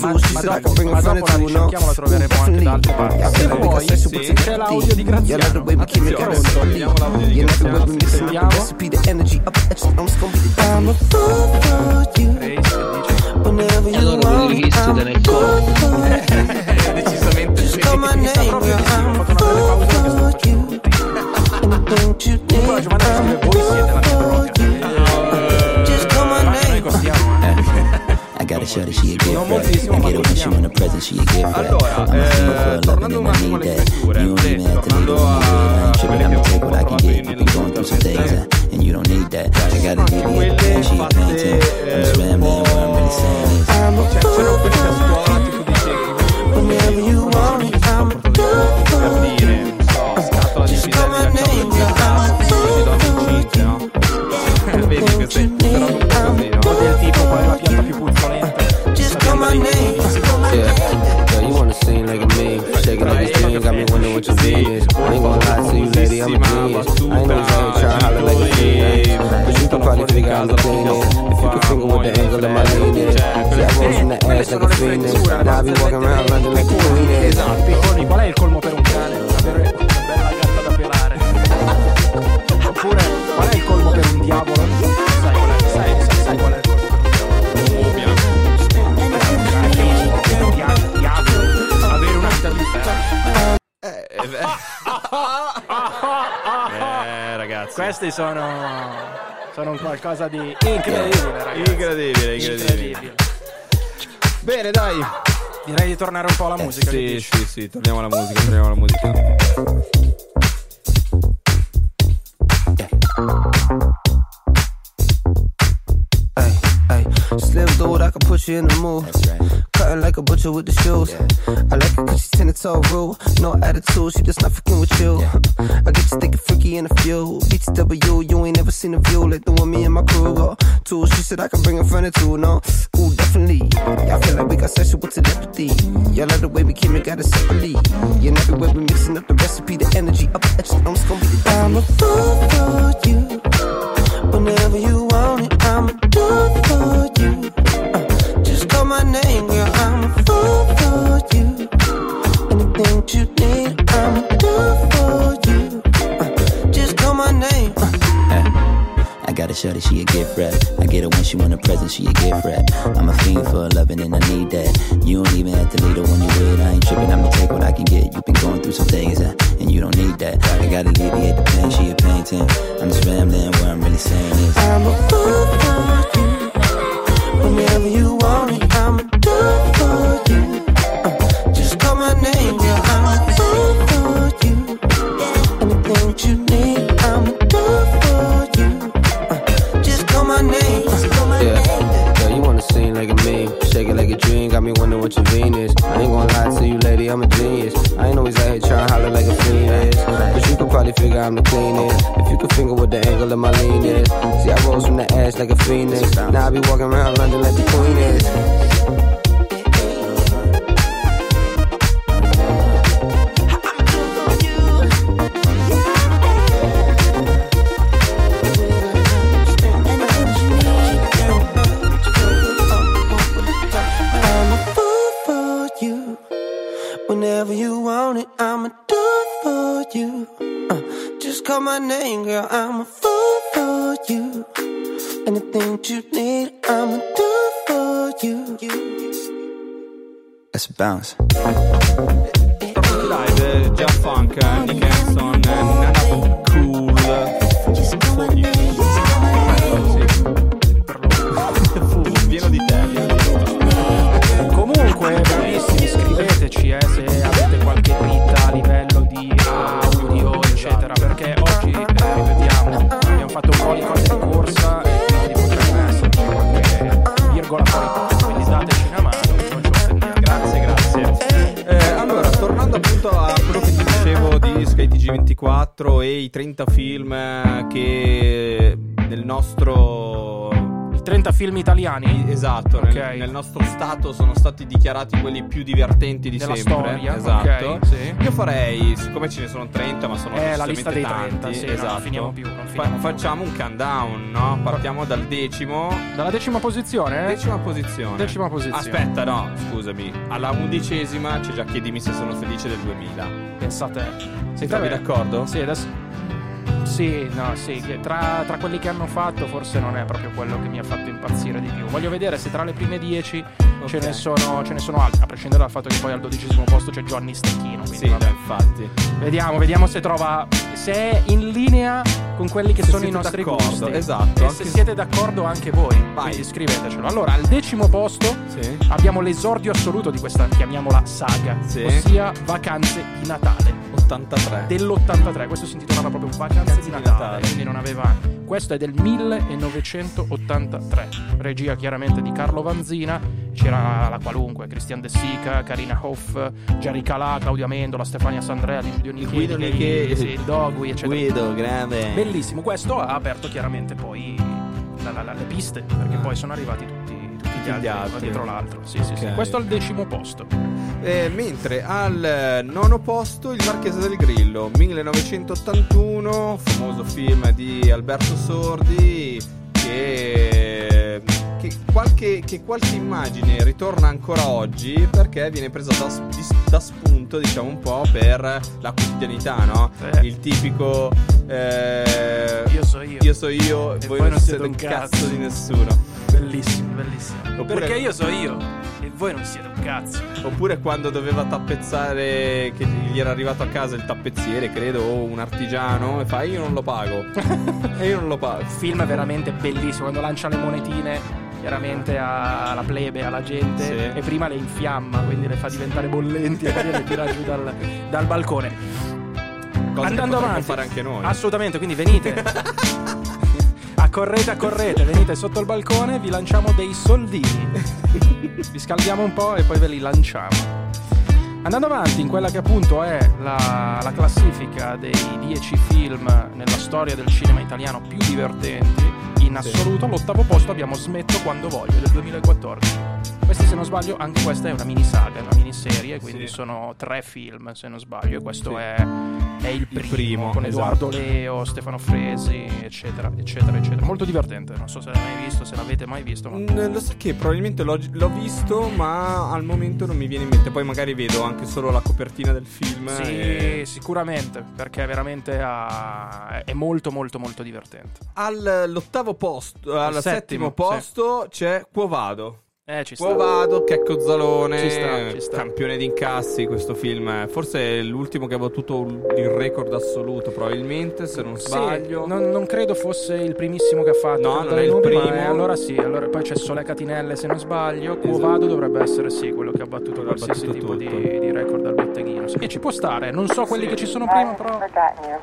Ma, ma dopo, ma dopo la ricerchiamo, la troveremo anche da altre parti. E poi sì, c'è l'audio di Graziano. Attenzione, vediamo l'audio di Graziano. sentiamo. Grace che dice Vuol dire che studia nel coro. Decisamente sì. Comunque Giovanna scrive voi siete la mia eh. I got a shorty, she a gift Non wrap. I get her when she want a present, she a gift wrap. Allora, I'm a fool eh, for tornando un and I attimo need alle that. scritture, You don't sì, tornando a me I ain't tripping, quelle I'ma che take ho what I can trovato get. in You be going through some illustrazione. things, uh, and you don't need that. I gotta Anche leave you quelle and she a fatte, painting. I'm eh, just un rambling, what I'm really saying is. Cioè, c'erano quelli che a scuola tipo dicevi Whenever you want it, I'm per dire, non so, what name is. I ain't gonna lie to you, lady, I'm a genius. I ain't here trying to holler like a fiend, but you can probably figure out the clean is. If you can finger with the angle of my lean is. See, I rose from the ass like a phoenix. Now I be walking around London like a queen is. Piccoli, qual è il colmo per un cane? Avere una bella gatta da pelare. Oppure, qual è il colmo per un diavolo? Eh, ragazzi. Questi sono. sono un qualcosa di incredibile, ragazzi. Incredibile, incredibile. Bene, dai. Direi di tornare un po' alla musica. che Sì, dici? sì, sì, torniamo alla musica, torniamo alla musica. Ay, ay, slim can put you in the mood. Cutting like a butcher with the shoes. I like it cause she's ten toe rude. No attitude, she just not fucking with you. I get you thinking freaky in a few. BTW, you ain't never seen a view like the one me and my crew go to. She said I can bring a friend or two, no? Ooh, definitely. Yeah, I feel like we got sexual with telepathy. Y'all like the way we came and got it separately. Yeah, and everywhere we mixing up the recipe, the energy up the extra. I'm just gonna be the I'm a fool for you. Whenever you want it, I'ma do it for you. My name, girl. I'm a fool for you. Anything you need, I'ma do it for you. Uh, just call my name. Uh, I got a shorty, she a gift wrap. I get her when she want a present, she a gift wrap. I'm a fiend for loving and I need that. You don't even have to lead her when you with. I ain't tripping, I'ma take what I can get. You've been going through some things, uh, and you don't need that. I gotta alleviate the pain, she a painting. I'm just rambling, what I'm really saying is. I'm a fool for you. Whenever you want it, I'ma do for you. Uh, just call my name, dream, got me wondering what your Venus. I ain't gonna lie to you, lady, I'm a genius. I ain't always out here trying to holler like a is, but you could probably figure I'm the cleanest. If you could finger what the angle of my lean is. See, I rose from the ash like a phoenix. Now I be walking around London like the queen is. My name, girl. I'm a fool for you. Anything you need, I'ma do for you. Let's bounce. Tornati live, già funk, Hanson, eh, Nana Cool. For you. Pieno di te. Comunque, bravissimi, scriveteci eh, se E i 30 film che nel nostro i 30 film italiani? Esatto, Ok. nel, nel nostro stato sono stati dichiarati quelli più divertenti di Della sempre. storia, esatto. ok, sì. Io farei, siccome ce ne sono 30, ma sono Eh, la lista dei decisamente 30, tanti, sì, esatto. non finiamo più, non Fa- finiamo più. facciamo un countdown, no? Partiamo dal decimo. Dalla decima posizione? Decima posizione. Decima posizione. Aspetta, no, scusami. Alla undicesima c'è già chiedimi se sono felice del 2000. Pensate. Sei d'accordo? Sì, adesso. Sì, no, sì, tra, tra quelli che hanno fatto forse non è proprio quello che mi ha fatto impazzire di più. Voglio vedere se tra le prime 10 ce, Ok. ne sono, ce ne sono altri, a prescindere dal fatto che poi al dodicesimo posto c'è Johnny Stecchino. Quindi Sì, vabbè. infatti. Vediamo, vediamo se trova. se è in linea con quelli che Se sono i nostri gusti. esatto, E se siete d'accordo anche voi, quindi scrivetecelo. Allora, al decimo posto Sì. abbiamo l'esordio assoluto di questa, chiamiamola saga, Sì. ossia Vacanze di Natale 83. dell'83. Questo si intitolava proprio Vacanze di Natale, Natale. quindi non aveva. Questo è del 1983. Regia chiaramente di Carlo Vanzina. C'era la qualunque, Christian De Sica, Karina Hoff, Jerry Calà, Claudio Amendola, Stefania Giulio Nicheli, Guido Nicheli. sì, il Dogui, eccetera. Guido, grande. Bellissimo. Questo ha aperto chiaramente poi la- la- la- le piste, perché poi sono arrivati tutti, tutti gli altri, uno altri. dietro l'altro. Sì, sì, sì. Questo al decimo posto. Eh, mentre al nono posto il Marchese del Grillo, 1981, famoso film di Alberto Sordi che, che qualche, che qualche immagine ritorna ancora oggi perché viene presa da, da spunto, diciamo un po' per la quotidianità, no? Eh. Il tipico eh, Io so io. io so io, E voi, voi non siete un cazzo di nessuno. Bellissimo, bellissimo. Oppure- Perché io so io e voi non siete un cazzo. Oppure quando doveva tappezzare, che gli era arrivato a casa il tappezziere, credo, o un artigiano, e fa io non lo pago. e io non lo pago. Film veramente bellissimo quando lancia le monetine chiaramente alla plebe, alla gente Sì. e prima le infiamma, quindi le fa diventare bollenti e poi le tira giù dal, dal balcone. Cosa Andando avanti. fare anche noi. Assolutamente, quindi venite. Accorrete, accorrete, venite sotto il balcone, vi lanciamo dei soldini. Vi scaldiamo un po' e poi ve li lanciamo. Andando avanti in quella che appunto è la, la classifica dei 10 film nella storia del cinema italiano più divertenti, in assoluto all'ottavo posto abbiamo Smetto quando voglio del 2014. Questi se non sbaglio, anche questa è una mini saga, una miniserie, quindi Sì. sono tre film se non sbaglio e questo Sì. è, è il primo, primo, con Edoardo esatto. Leo, Stefano Fresi, eccetera, eccetera, eccetera. Molto divertente, non so se l'avete mai visto, se l'avete mai visto, ma... Mm, Lo sai che probabilmente l'ho, l'ho visto, ma al momento non mi viene in mente. Poi magari vedo anche solo la copertina del film. Sì, e- sicuramente, perché veramente ha- è molto molto molto divertente. All'ottavo posto, al, Al settimo, settimo, posto c'è Quo Vado. Eh, ci sta. Quo Vado, Checco Zalone, Ci sta, ci sta. campione di incassi. Questo film, forse è l'ultimo che ha battuto il record assoluto, probabilmente. Se non Sì, sbaglio. non, non credo fosse il primissimo che ha fatto. No, non è il numeri, ma primo. è- allora sì, allora, poi c'è Sole Catinelle se non sbaglio. Esatto. Dovrebbe essere sì, quello che ha battuto ha qualsiasi battuto tipo di, di record al botteghino. Sì, ci può stare, non so quelli che ci sono prima, però.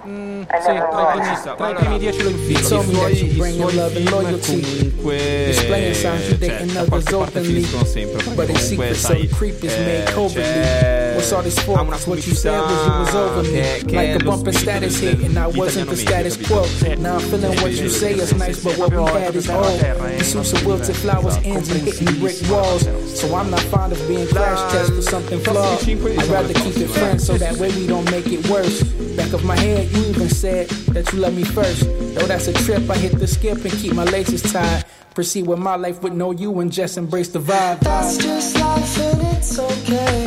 Mm, sì, tra i primi, tra i primi dieci lo I infilo. me suoi, i suoi film comunque cioè, da others qualche parte openly. finiscono sempre perché But in comunque secret, sai some creep is eh, made covertly. c'è- What's all this ha for? What you said was you was over me. che, che Like a lo bumping status hit, and I wasn't the status quo. Now I'm feeling what you say is nice, but what we had is Terra a old. terra, The suits of wilted flowers esatto, ends and hitting brick walls. So I'm not fond of being crash test for something flawed. I'd rather keep it friends so that way we don't make it worse. Back of my head, you even said that you love me first. Though that's a trip, I hit the skip and keep my laces tied. Proceed with my life with no you and just embrace the vibe. That's just life and it's okay.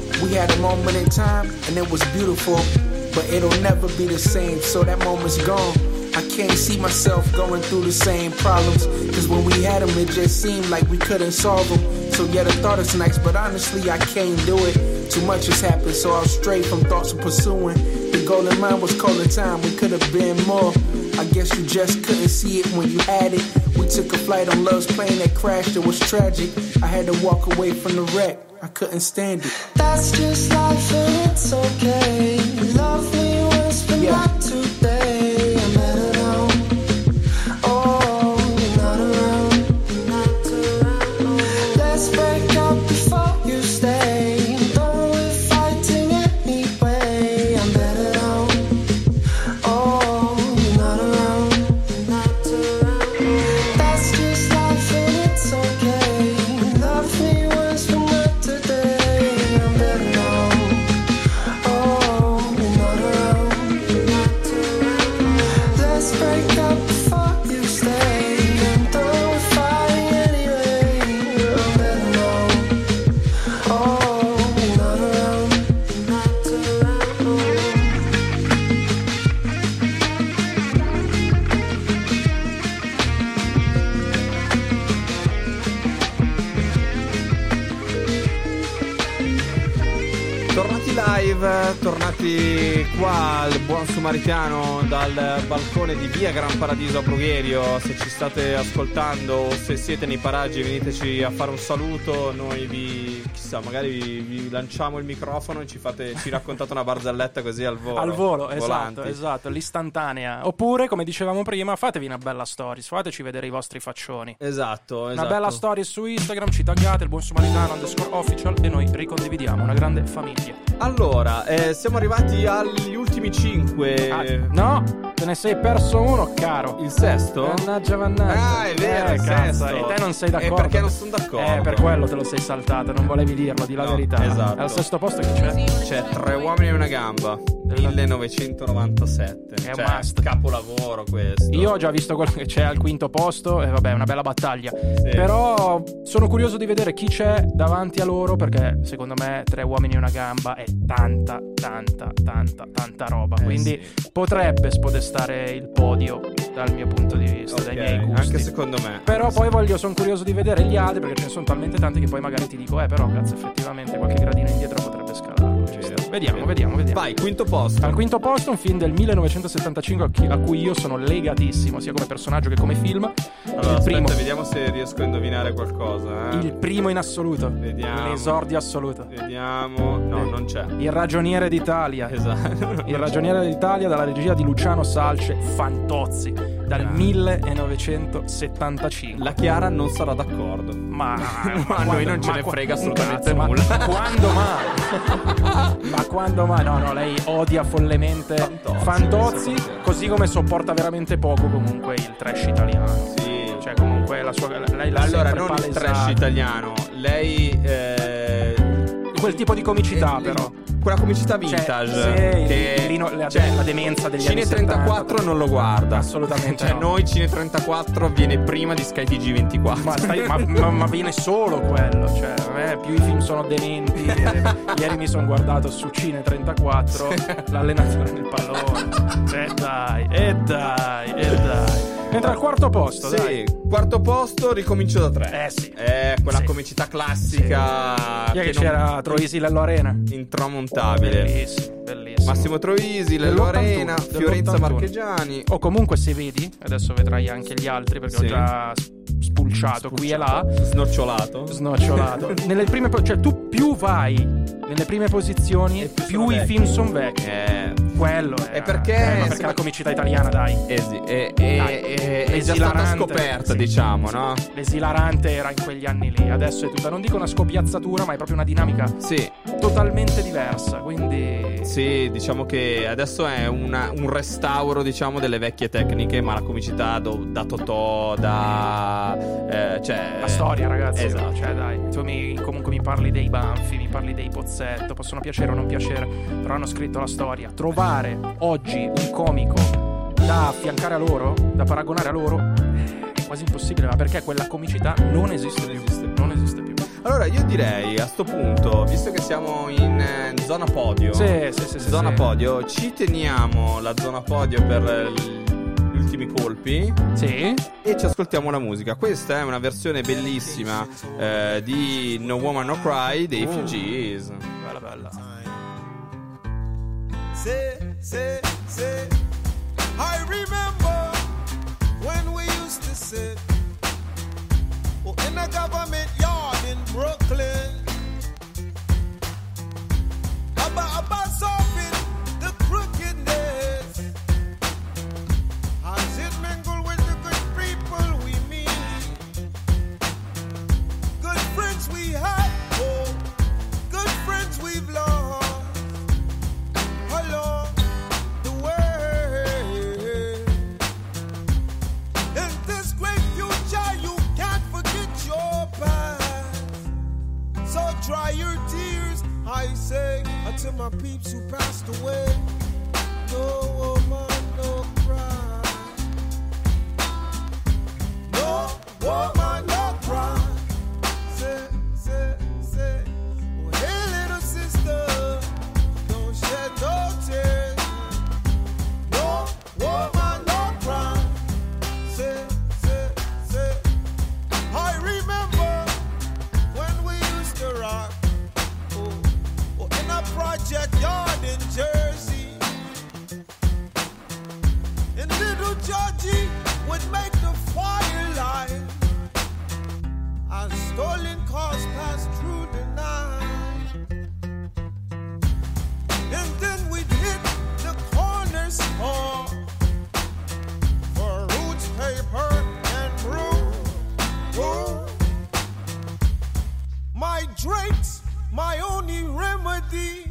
We had a moment in time and it was beautiful, but it'll never be the same, so that moment's gone. I can't see myself going through the same problems, cause when we had them, it just seemed like we couldn't solve them. So yeah, the thought is nice, but honestly, I can't do it. Too much has happened, so I was straight from thoughts of pursuing. The golden mind was calling time, we could have been more. I guess you just couldn't see it when you had it. We took a flight on love's plane that crashed, it was tragic. I had to walk away from the wreck, I couldn't stand it. That's just life and it's okay. Love live, tornati qua al Buon Sumaritano dal balcone di via Gran Paradiso a Brugherio. Se ci state ascoltando o se siete nei paraggi veniteci a fare un saluto. Noi vi, chissà, magari vi, vi lanciamo il microfono e ci, fate, ci raccontate una barzelletta così al volo. Al volo, esatto, volanti. esatto, l'istantanea. Oppure, come dicevamo prima, fatevi una bella stories, fateci vedere i vostri faccioni. Esatto, Una esatto. bella story su Instagram, ci taggate il buon sumaritano underscore official e noi ricondividiamo una grande famiglia. Allora, eh, siamo arrivati agli ultimi 5. Ah, no, te ne sei perso uno, caro. Il sesto? Mannaggia, mannaggia. Ah, è vero, eh, il cazzo, sesto. E te non sei Eh, d'accordo. perché non sono d'accordo. Eh, per quello te lo sei saltato, non volevi dirlo, di la No, verità. esatto. Al sesto posto chi c'è? C'è Tre uomini e una gamba. 1997. È un cioè, must. capolavoro questo. Io ho già visto quello che c'è al quinto posto e vabbè, è una bella battaglia. Però sono curioso di vedere chi c'è davanti a loro perché secondo me tre uomini e una gamba è tanta, tanta, tanta, tanta roba. Eh, Quindi potrebbe spodestare il podio dal mio punto di vista, dai Ok, miei gusti. Anche secondo me. Però poi voglio, sono curioso di vedere gli altri perché ce ne sono talmente tanti che poi magari ti dico, eh però cazzo effettivamente qualche gradino indietro potrebbe. Vediamo, vediamo, vediamo. Vai, quinto posto. Al quinto posto un film del 1975 a cui io sono legatissimo, sia come personaggio che come film. Allora, il aspetta, primo. vediamo se riesco a indovinare qualcosa. eh. Il primo in assoluto. Vediamo. L'esordio assoluto. Vediamo. No, non c'è. Il ragioniere d'Italia. Esatto. Il ragioniere d'Italia dalla regia di Luciano Salce Fantozzi dal 1975. La Chiara non sarà d'accordo. Ma, Ma a noi non ce ne frega assolutamente cazzo, ma nulla. Quando mai? ma quando mai? No, no, lei odia follemente Fantozzi, così come sopporta veramente poco comunque il trash italiano. Sì. Cioè, comunque la sua. Lei l'ha Allora, non il palesato. trash italiano. Lei. eh, Quel tipo di comicità, eh, però. Quella comicità Cioè, vintage. sì, che Lino- la, cioè, la demenza degli Cine anni 34 70. non lo guarda. Assolutamente Cioè, no. noi Cine 34 viene prima di Sky TG 24. Ma, stai- ma- ma- ma viene solo quello, cioè, a me più i film sono dementi. eh, ieri mi sono guardato su Cine 34 l'allenatore del pallone. E dai, e dai, e dai. Mentre al quarto posto, Sì, dai. quarto posto, ricomincio da tre. Eh sì. Eh, quella Sì. comicità classica. Chi è che non- c'era Troisi Lello Arena? Intramontabile. Bellissimo, bellissimo. Massimo Troisi, Lello Dell'81, Arena, Fiorenza dell'81. Marchegiani. O comunque se vedi, adesso vedrai anche gli altri perché Sì. ho già spulciato qui e là. Snocciolato. Snocciolato. Nelle prime cioè tu più vai nelle prime posizioni, più, sono i film sono vecchi. Eh, Quello è. E perché- eh, ma perché la comicità italiana, dai. Esi- è, è- Dai, è- già stata scoperta, sì. diciamo, no? L'esilarante era in quegli anni lì. Adesso è tutta, non dico una scopiazzatura, ma è proprio una dinamica Sì, totalmente diversa. Quindi. sì, diciamo che adesso è una- un restauro, diciamo, delle vecchie tecniche, ma la comicità do- da Totò, da... eh, cioè... La storia, ragazzi. Esatto. Cioè, dai, tu mi- comunque mi parli dei Banfi, mi parli dei Pozzetto, possono piacere o non piacere, però hanno scritto la storia. Trovare oggi un comico da affiancare a loro, da paragonare a loro, è quasi impossibile, ma perché quella comicità non esiste più. Non esiste più. Allora io direi a sto punto, visto che siamo in eh, zona podio, Sì, sì, sì, sì, zona sì. podio, ci teniamo la zona podio per gli ultimi colpi. Sì. E ci ascoltiamo la musica. Questa è una versione bellissima eh, di No Woman No Cry dei Oh. Fugees. Bella bella. Say, say, say. I remember when we used to sit in a government yard in Brooklyn. My peeps who passed away. No woman, no cry. No woman, drinks, my only remedy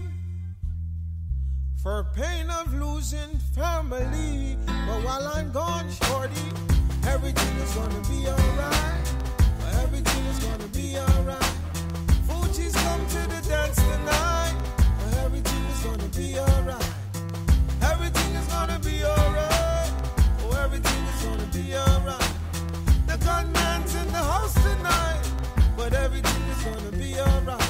for pain of losing family. But while I'm gone, shorty, everything is gonna be alright. Everything is gonna be alright. Fuji's come to the dance tonight. Everything is gonna be alright. Everything is gonna be alright. Oh, everything is gonna be alright. The gunman's in the house tonight, but everything gonna be alright.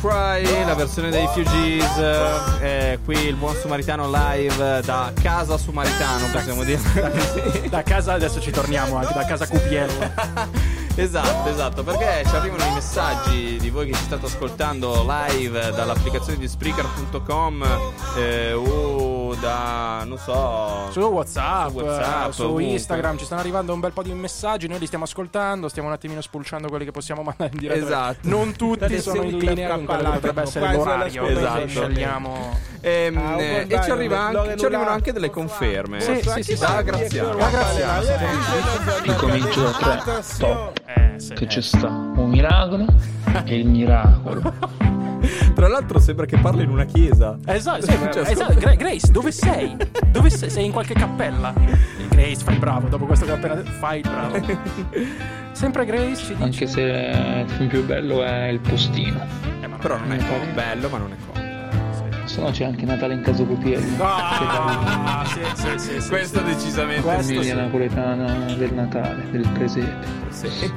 Cry, la versione dei Fugees. eh, qui il buon Sumaritano live da casa Sumaritano, possiamo dire. Da casa adesso ci torniamo anche da casa Cupiello. Esatto, esatto, perché ci arrivano i messaggi di voi che ci state ascoltando live dall'applicazione di Spreaker.com eh, o da, non so, Su WhatsApp, Su WhatsApp, eh, su. Instagram ci stanno arrivando un bel po' di messaggi. Noi li stiamo ascoltando, stiamo un attimino spulciando quelli che possiamo mandare in diretta. Esatto. Non tutti sono in linea con quello che potrebbe essere l'orario. Esatto. Scegliamo. Ehm, Ah, eh, e ci, arriva anche- ci arrivano anche delle conferme. Sì, sì, sì, da. Graziano. Da Graziano. Ricomincio da tre. Top. Che c'è sta un miracolo e il miracolo. Tra l'altro sembra che parli in una chiesa. Esatto, sì, Cioè, esatto. Gra- Grace, dove sei? Dove sei? Sei in qualche cappella? Grace, fai bravo. Dopo questo che ho appena detto, fai il bravo. Sempre Grace ci dice. Anche se il film più bello è Il Postino. Però non è co- bello, ma non è comico. Se no c'è anche Natale in caso Copiello. Ah, sì, sì, sì, sì, Questo sì. decisamente Questo Famiglia sì. napoletana del Natale, del presepe. Sì.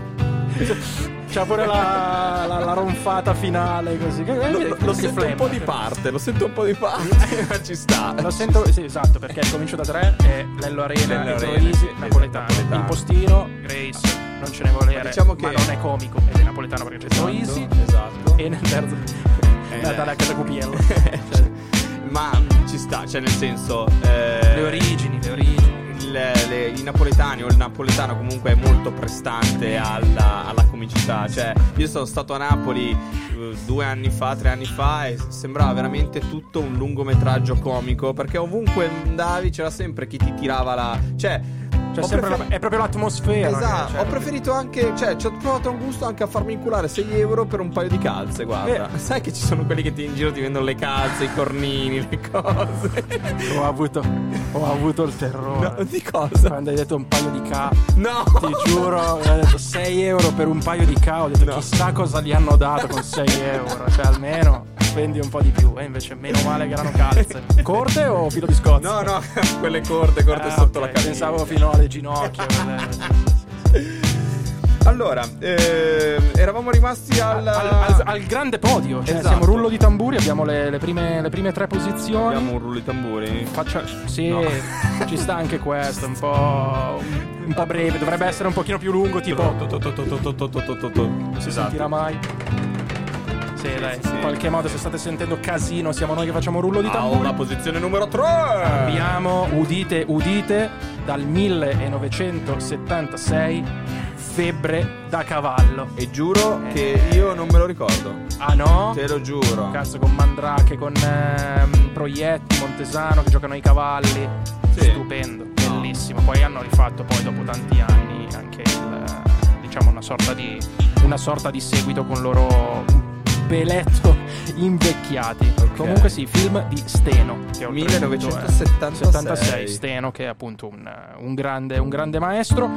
C'ha pure la, la- la ronfata finale così. Lo, lo- lo sento un flemma. po' di parte, lo sento un po' di parte, ma ci sta. Lo sento, sì, esatto, perché comincio da tre è Lello Arena Lello e Arena, Troisi, sì, napoletano. napoletano. Il postino, Grace, non ce ne volere, Ma diciamo ma che- non è comico ed è napoletano perché c'è Troisi esatto. e nel terzo Eh, Natale casa Cupiello. Ma ci sta, cioè nel senso... eh, Le origini, le origini. Le- I napoletani o il napoletano comunque è molto prestante alla, alla comicità. Cioè, io sono stato a Napoli eh, due anni fa, tre anni fa e sembrava veramente tutto un lungometraggio comico. Perché ovunque andavi c'era sempre chi ti tirava la. Cioè. Sempre prefer- la- è proprio l'atmosfera. Esatto, cioè, ho preferito anche, cioè, ci ho provato un gusto anche a farmi inculare 6 euro per un paio di calze, guarda. Eh. Sai che ci sono quelli che ti in giro ti vendono le calze, i cornini, le cose. Ho avuto, ho avuto il terrore. No, di cosa? Quando hai detto un paio di K. No! Ti giuro, mi ha detto 6 euro per un paio di K. Ho detto No. chissà cosa gli hanno dato con 6 euro. Cioè, almeno spendi un po' di più. E invece, meno male che erano calze. Corte o filo di scozzo? No, no, quelle corte, corte Ah, sotto ok, la caviglia. Pensavo fino alle ginocchia. quelle- Allora, ehm, eravamo rimasti al, al, al- al grande podio. Cioè, Esatto. siamo rullo di tamburi, abbiamo le, le prime, le prime tre posizioni. Abbiamo un rullo di tamburi. Faccia... Sì, No. ci sta anche questo, un po'. un po' breve, dovrebbe essere un pochino più lungo, tipo. Non si Esatto. sentirà mai. Sì, dai, in qualche modo se state sentendo casino, siamo noi che facciamo rullo di tamburi. Alla posizione numero 3. Abbiamo, udite, udite, dal 1976 Febbre da cavallo. E giuro che io non me lo ricordo. Ah no? Te lo giuro. Cazzo con Mandrake, con ehm, Proietti, Montesano che giocano ai cavalli. Sì. Stupendo, bellissimo. Poi hanno rifatto poi dopo tanti anni anche il, diciamo una sorta di una sorta di seguito con loro beletto invecchiati. Comunque sì, film di Steno che oltretutto è 1976. 76 Steno che è appunto un, un grande, un grande maestro.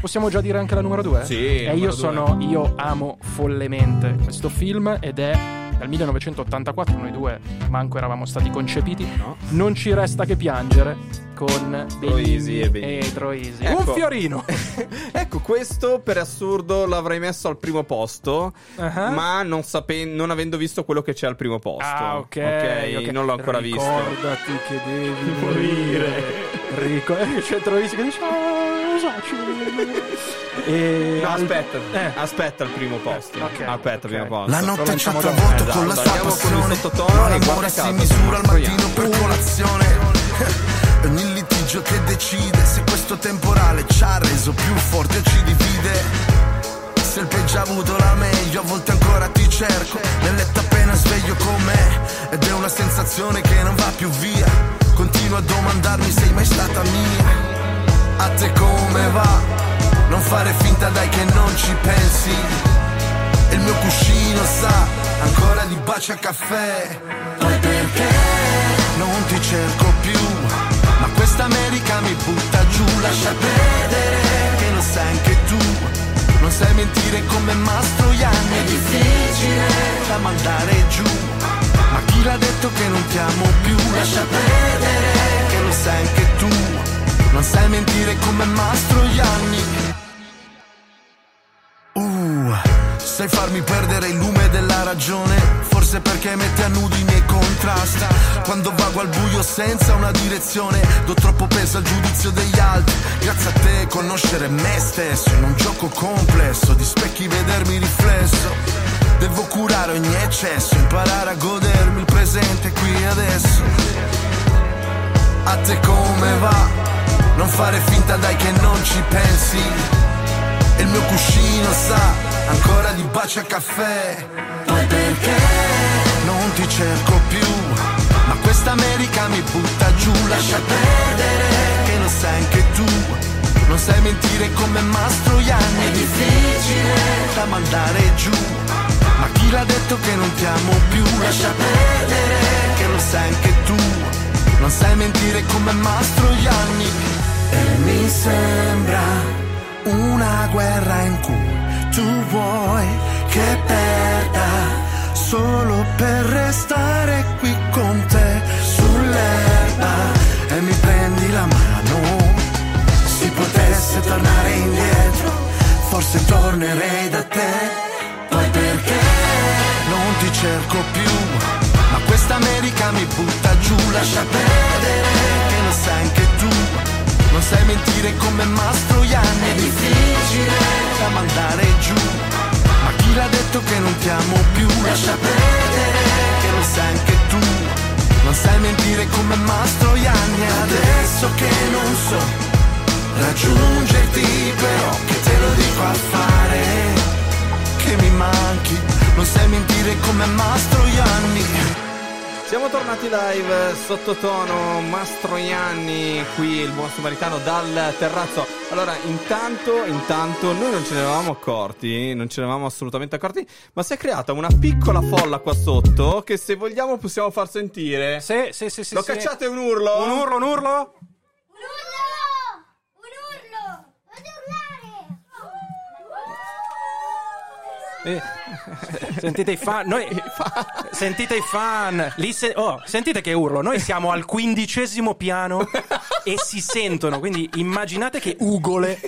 Possiamo già dire anche la numero 2? Sì, E numero io due. sono io amo follemente questo film ed è dal 1984, noi due manco eravamo stati concepiti. No. Non ci resta che piangere con Troisi e Benigni Benigni. Troisi. Ecco. Un fiorino. ecco, questo per assurdo l'avrei messo al primo posto, Ah. ma non, sape- non avendo visto quello che c'è al primo posto. Ah, ok. ok. non l'ho ancora visto. Ricordati che devi morire. Rico- eh, c'è Troisi che dice: "Ah, E No, al- aspetta, Eh. aspetta al primo posto. ok, Aspetta al primo posto. La notte ci ha travolto Esatto, con la sua il passione. sottotono l'amore si misura al mattino per colazione. Ogni litigio che decide Se questo temporale ci ha reso più forti o ci divide. Se il peggio ha avuto la meglio, a volte ancora ti cerco. Nel letto appena sveglio con me Ed è una sensazione che non va più via. Continuo a domandarmi sei mai stata mia A te come va? Non fare finta dai che non ci pensi. E il mio cuscino sa ancora di bacio a caffè. Poi perché non ti cerco più? Ma questa America mi butta giù Lascia perdere che lo sai anche tu. Non sai mentire come Mastroianni È difficile da mandare giù. Ma chi l'ha detto che non ti amo più? Lascia perdere che lo sai anche tu Non sai mentire come Mastroianni Uh, sai farmi perdere il lume della ragione? Forse perché mette a nudi i miei contrasti Quando vago al buio senza una direzione Do troppo peso al giudizio degli altri. Grazie a te conoscere me stesso In un gioco complesso Di specchi vedermi riflesso. Devo curare ogni eccesso Imparare a godermi il presente qui e adesso. A te come va? Non fare finta dai che non ci pensi e il mio cuscino sa ancora di bacio a caffè Poi perché non ti cerco più Ma questa America mi butta giù Lascia perdere che lo sai anche tu Non sai mentire come Mastroianni È difficile da mandare giù Ma chi chi l'ha detto che non ti amo più? Lascia perdere, che lo sai anche tu. Non sai mentire come Mastroianni. E mi sembra una guerra in cui tu vuoi che perda solo per restare qui con te sull'erba e mi prendi la mano. Si potesse tornare indietro, forse tornerei da te. Poi perché non ti cerco più? Ma questa America mi butta giù, lascia perdere, che lo sai anche tu. Non sai mentire come Mastroianni, è difficile da mandare giù. Ma chi l'ha detto che non ti amo più? Lascia perdere, che lo sai anche tu. Non sai mentire come Mastroianni, adesso che non so raggiungerti, però che te lo dico a fare, che mi manchi. Non sai mentire come Mastroianni. Siamo tornati live sottotono Mastroianni qui il buon samaritano dal terrazzo. Allora, intanto, intanto noi non ce ne eravamo accorti, non ce ne eravamo assolutamente accorti, ma si è creata una piccola folla qua sotto che se vogliamo possiamo far sentire. Sì, sì, sì, sì. Lo sì. cacciate un urlo? Un urlo, un urlo? Eh, sentite i fan, noi, sentite i fan, Lì se- oh, sentite che urlo, noi siamo al quindicesimo piano e si sentono, quindi immaginate che ugole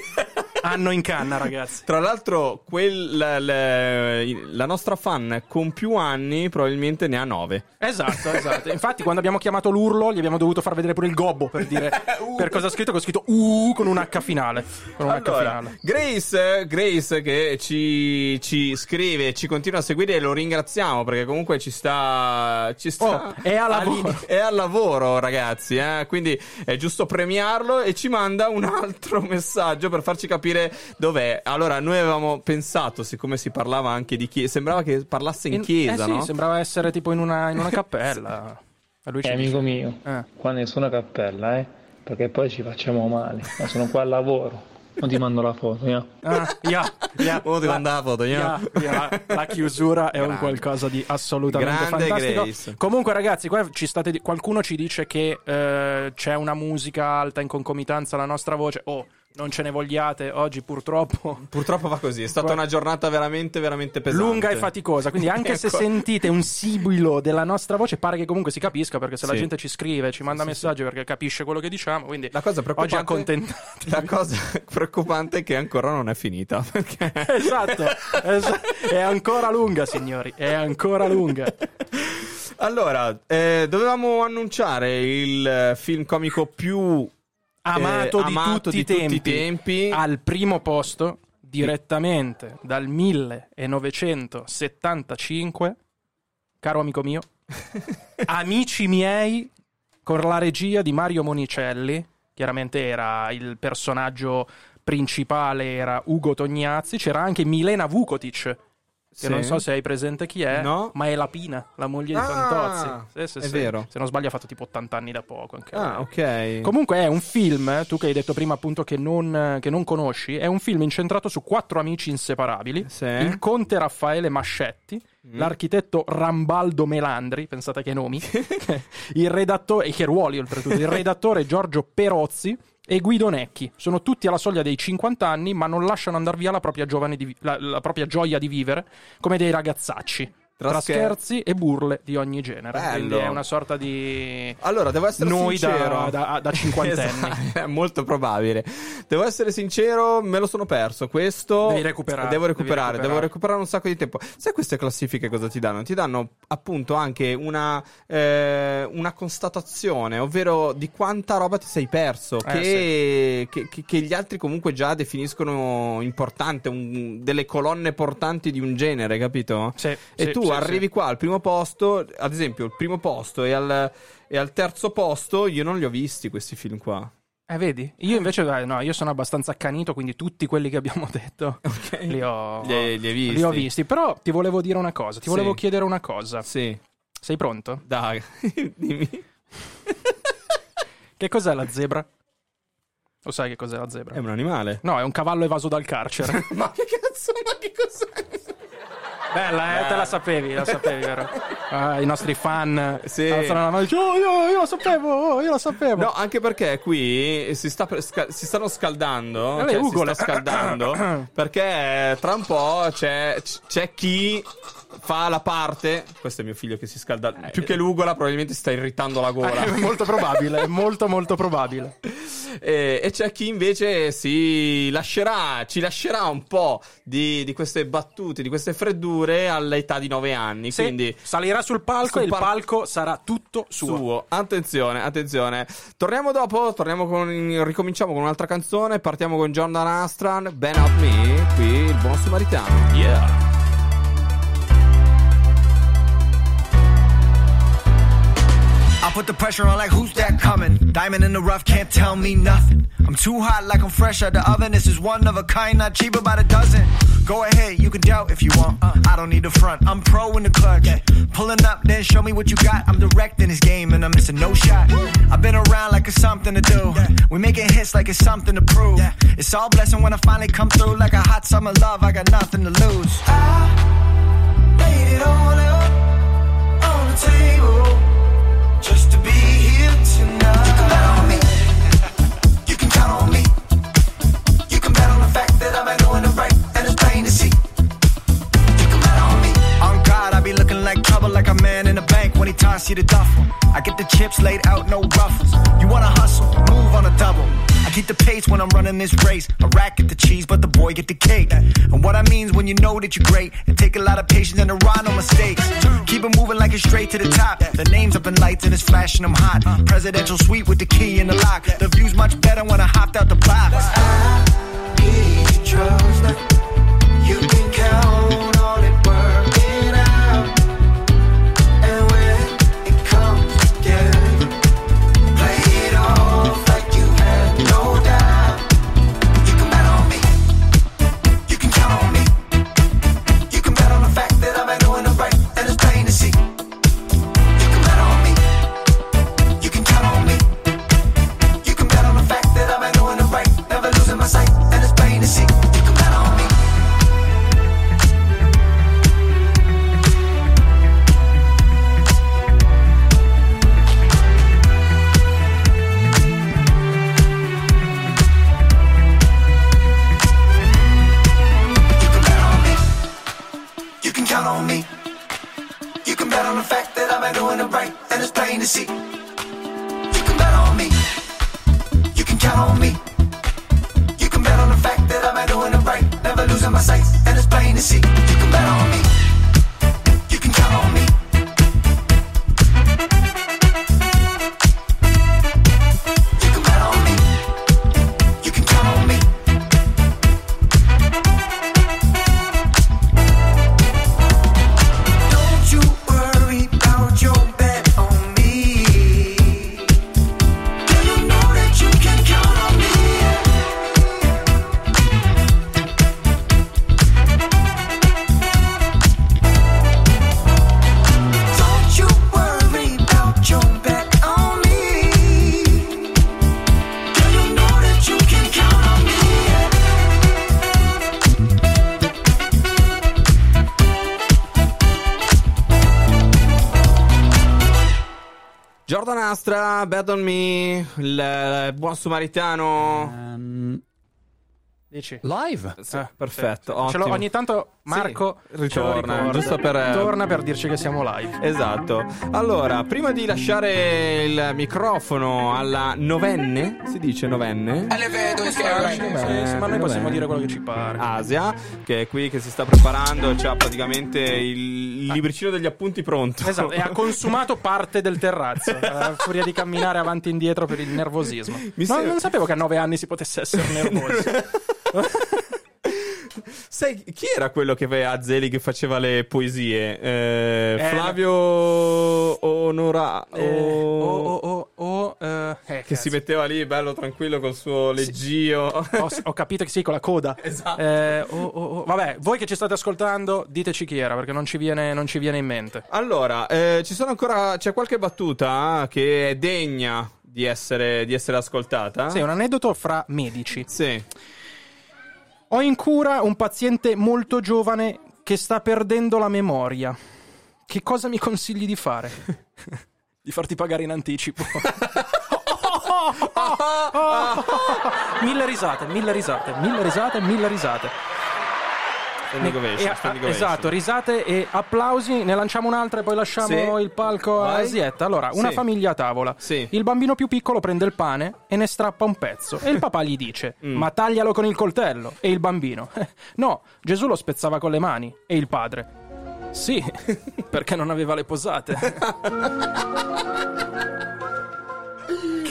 hanno in canna ragazzi. Tra l'altro, quel- la, la- la nostra fan con più anni probabilmente ne ha nove. Esatto, esatto. Infatti, quando abbiamo chiamato l'urlo, gli abbiamo dovuto far vedere pure il gobbo per dire per cosa ha scritto, che ho scritto U con un H finale. Con un H Allora, finale. Grace, Grace che ci, ci scrive, ci continua a seguire e lo ringraziamo perché comunque ci sta... Ci sta Oh, è a lavoro. È al lavoro ragazzi, eh? quindi è giusto premiarlo e ci manda un altro messaggio per farci capire dov'è. Allora, noi avevamo pensato, siccome si parlava anche di chiesa, sembrava che parlasse in, chiesa, eh sì, no? sembrava essere tipo in una, in una cappella. E lui Eh, amico mio, Eh. qua nessuna cappella, eh? Perché poi ci facciamo male. Ma sono qua al lavoro. Non ti mando la foto, yeah. Ah, yeah, yeah. Oh, ti La- manda la foto, yeah. yeah, yeah. La chiusura è un qualcosa di assolutamente Grande fantastico. Grace. Comunque, ragazzi, qua ci state di- qualcuno ci dice che eh, c'è una musica alta in concomitanza alla nostra voce. Oh, non ce ne vogliate. Oggi, purtroppo, Purtroppo va così, è stata una giornata veramente, veramente pesante. lunga e faticosa. Quindi, anche se Ecco. sentite un sibilo della nostra voce, pare che comunque si capisca. Perché se la Sì. gente ci scrive, ci manda messaggi perché capisce quello che diciamo. Quindi, La cosa oggi accontentatevi. la cosa preoccupante è che ancora non è finita. Perché... Esatto, esa- è ancora lunga, signori. È ancora lunga. Allora, eh, dovevamo annunciare il film comico più Amato, eh, di, amato tutti, di tempi, tutti i tempi. al primo posto direttamente dal 1975 caro amico mio amici miei con la regia di Mario Monicelli chiaramente era il personaggio principale era Ugo Tognazzi c'era anche Milena Vukotic che Sì. non so se hai presente chi è, No. ma è la Pina, la moglie di Ah, Fantozzi. Sì, sì, è vero. Se non sbaglio ha fatto tipo 80 anni da poco. Anche Ah, lei. ok. Comunque è un film, eh, tu che hai detto prima appunto che non, che non conosci, è un film incentrato su quattro amici inseparabili, il conte Raffaele Mascetti, Mm. l'architetto Rambaldo Melandri, pensate che nomi, il redattore, e che ruoli oltretutto, il redattore Giorgio Perozzi e Guido Necchi. Sono tutti alla soglia dei 50 anni, ma non lasciano andare via la propria, di la- la propria gioia di vivere, come dei ragazzacci. Tra Tra, scher- scherzi e burle di ogni genere. Bello. Quindi è una sorta di. Allora, devo essere Noi sincero. da- da cinquantenni. Esatto, è molto probabile. Devo essere sincero, me lo sono perso. Questo. Devi recuperare, Devo devi recuperare, recuperare. devo recuperare un sacco di tempo. Sai queste classifiche cosa ti danno? Ti danno appunto anche una, eh, una constatazione, ovvero di quanta roba ti sei perso. Eh, che, che- che- che gli altri comunque già definiscono importante, un- delle colonne portanti di un genere, capito? Sì, E sì, tu sì, arrivi qua al primo posto, ad esempio, il primo posto e al, e al terzo posto, io non li ho visti questi film qua. Eh, vedi? Io invece, eh, no, io sono abbastanza accanito, quindi tutti quelli che abbiamo detto li, ho, Li hai- li hai visti? li ho visti. Però ti volevo dire una cosa, ti Sì. volevo chiedere una cosa. Sì. Sei pronto? Dai, dimmi. Che cos'è la zebra? Lo sai che cos'è la zebra? È un animale. No, è un cavallo evaso dal carcere. ma che cazzo, ma che cos'è? Bella, eh, te la sapevi, la sapevi, vero? Ah, I nostri fan Sì. alzano la mano e dicono, oh, io, io lo sapevo, io lo sapevo. No, anche perché qui si, sta per sca- si stanno scaldando. Eh, cioè, si sta scaldando. perché tra un po' c'è, c'è chi fa la parte. Questo è mio figlio che si scalda. Più che l'ugola, probabilmente si sta irritando la gola. Eh, È molto probabile, è molto molto probabile. E, e c'è chi invece si lascerà, ci lascerà un po' di, di queste battute, di queste freddure all'età di 9 anni. Sì, quindi salirà sul palco sul e il pal- palco sarà tutto suo. suo. Attenzione, attenzione. Torniamo dopo, torniamo con, ricominciamo con un'altra canzone. Partiamo con Jordan Astran, Ben Out Me, qui il buon Samaritano. Yeah. Put the pressure on like who's that coming? Diamond in the rough can't tell me nothing. I'm too hot like I'm fresh out the oven. This is one of a kind, not cheap about a dozen. Go ahead, you can doubt if you want. Uh, I don't need the front. I'm pro in the clutch. Pulling up, then show me what you got. I'm directing this game and I'm missing no shot. I've been around like it's something to do. We making hits like it's something to prove. It's all blessing when I finally come through like a hot summer love. I got nothing to lose. I laid it all out on the table just you the duffel. I get the chips laid out, no ruffles. You wanna hustle, move on a double. I keep the pace when I'm running this race. A rack get the cheese, but the boy get the cake. And what I mean's when you know that you're great, it take a lot of patience and a ride no mistakes. Keep it moving like it's straight to the top. The name's up in lights and it's flashing them hot. Presidential suite with the key in the lock. The view's much better when I hopped out the box. I need to trust you can count Bad on Me, il, buon Samaritano. Dici? Live? Sì, Eh, perfetto. Ce l'ho- ottimo. ogni tanto Marco Sì, ce lo ritorna, giusto per, eh, Torna per dirci che siamo live. Esatto. Allora, prima di lasciare il microfono alla novenne, si dice novenne? Sì, sì, ma noi possiamo dire quello che ci pare. Asia, che è qui che si sta preparando, c'ha praticamente il libricino degli appunti pronto. Esatto, e ha consumato parte del terrazzo, a furia di camminare avanti e indietro per il nervosismo. Mi No, sembra- Non sapevo che a nove anni si potesse essere nervosi. Sai chi era quello che a Zeli che faceva le poesie? Eh, Eh, Flavio Onora. Eh, oh, oh, oh, oh, eh, eh, Che si metteva lì bello tranquillo col suo leggio. ho, ho capito che sì, con la coda. Esatto. Eh. Vabbè, voi che ci state ascoltando, diteci chi era, perché non ci viene, non ci viene in mente. Allora, ci sono ancora. C'è qualche battuta che è degna di essere, di essere ascoltata? Sì, un aneddoto fra medici. Sì. Ho in cura un paziente molto giovane che sta perdendo la memoria. Che cosa mi consigli di fare? di farti pagare in anticipo. mille risate, mille risate, mille risate, mille risate. Standing ovation, e- standing ovation. esatto, risate e applausi. Ne lanciamo un'altra e poi lasciamo Sì. il palco a. Asietta. Allora, una Sì. famiglia a tavola. Il bambino più piccolo prende il pane e ne strappa un pezzo. E il papà gli dice: Mm. Ma taglialo con il coltello. E il bambino: "Eh, No, Gesù lo spezzava con le mani. E il padre: Sì, perché non aveva le posate.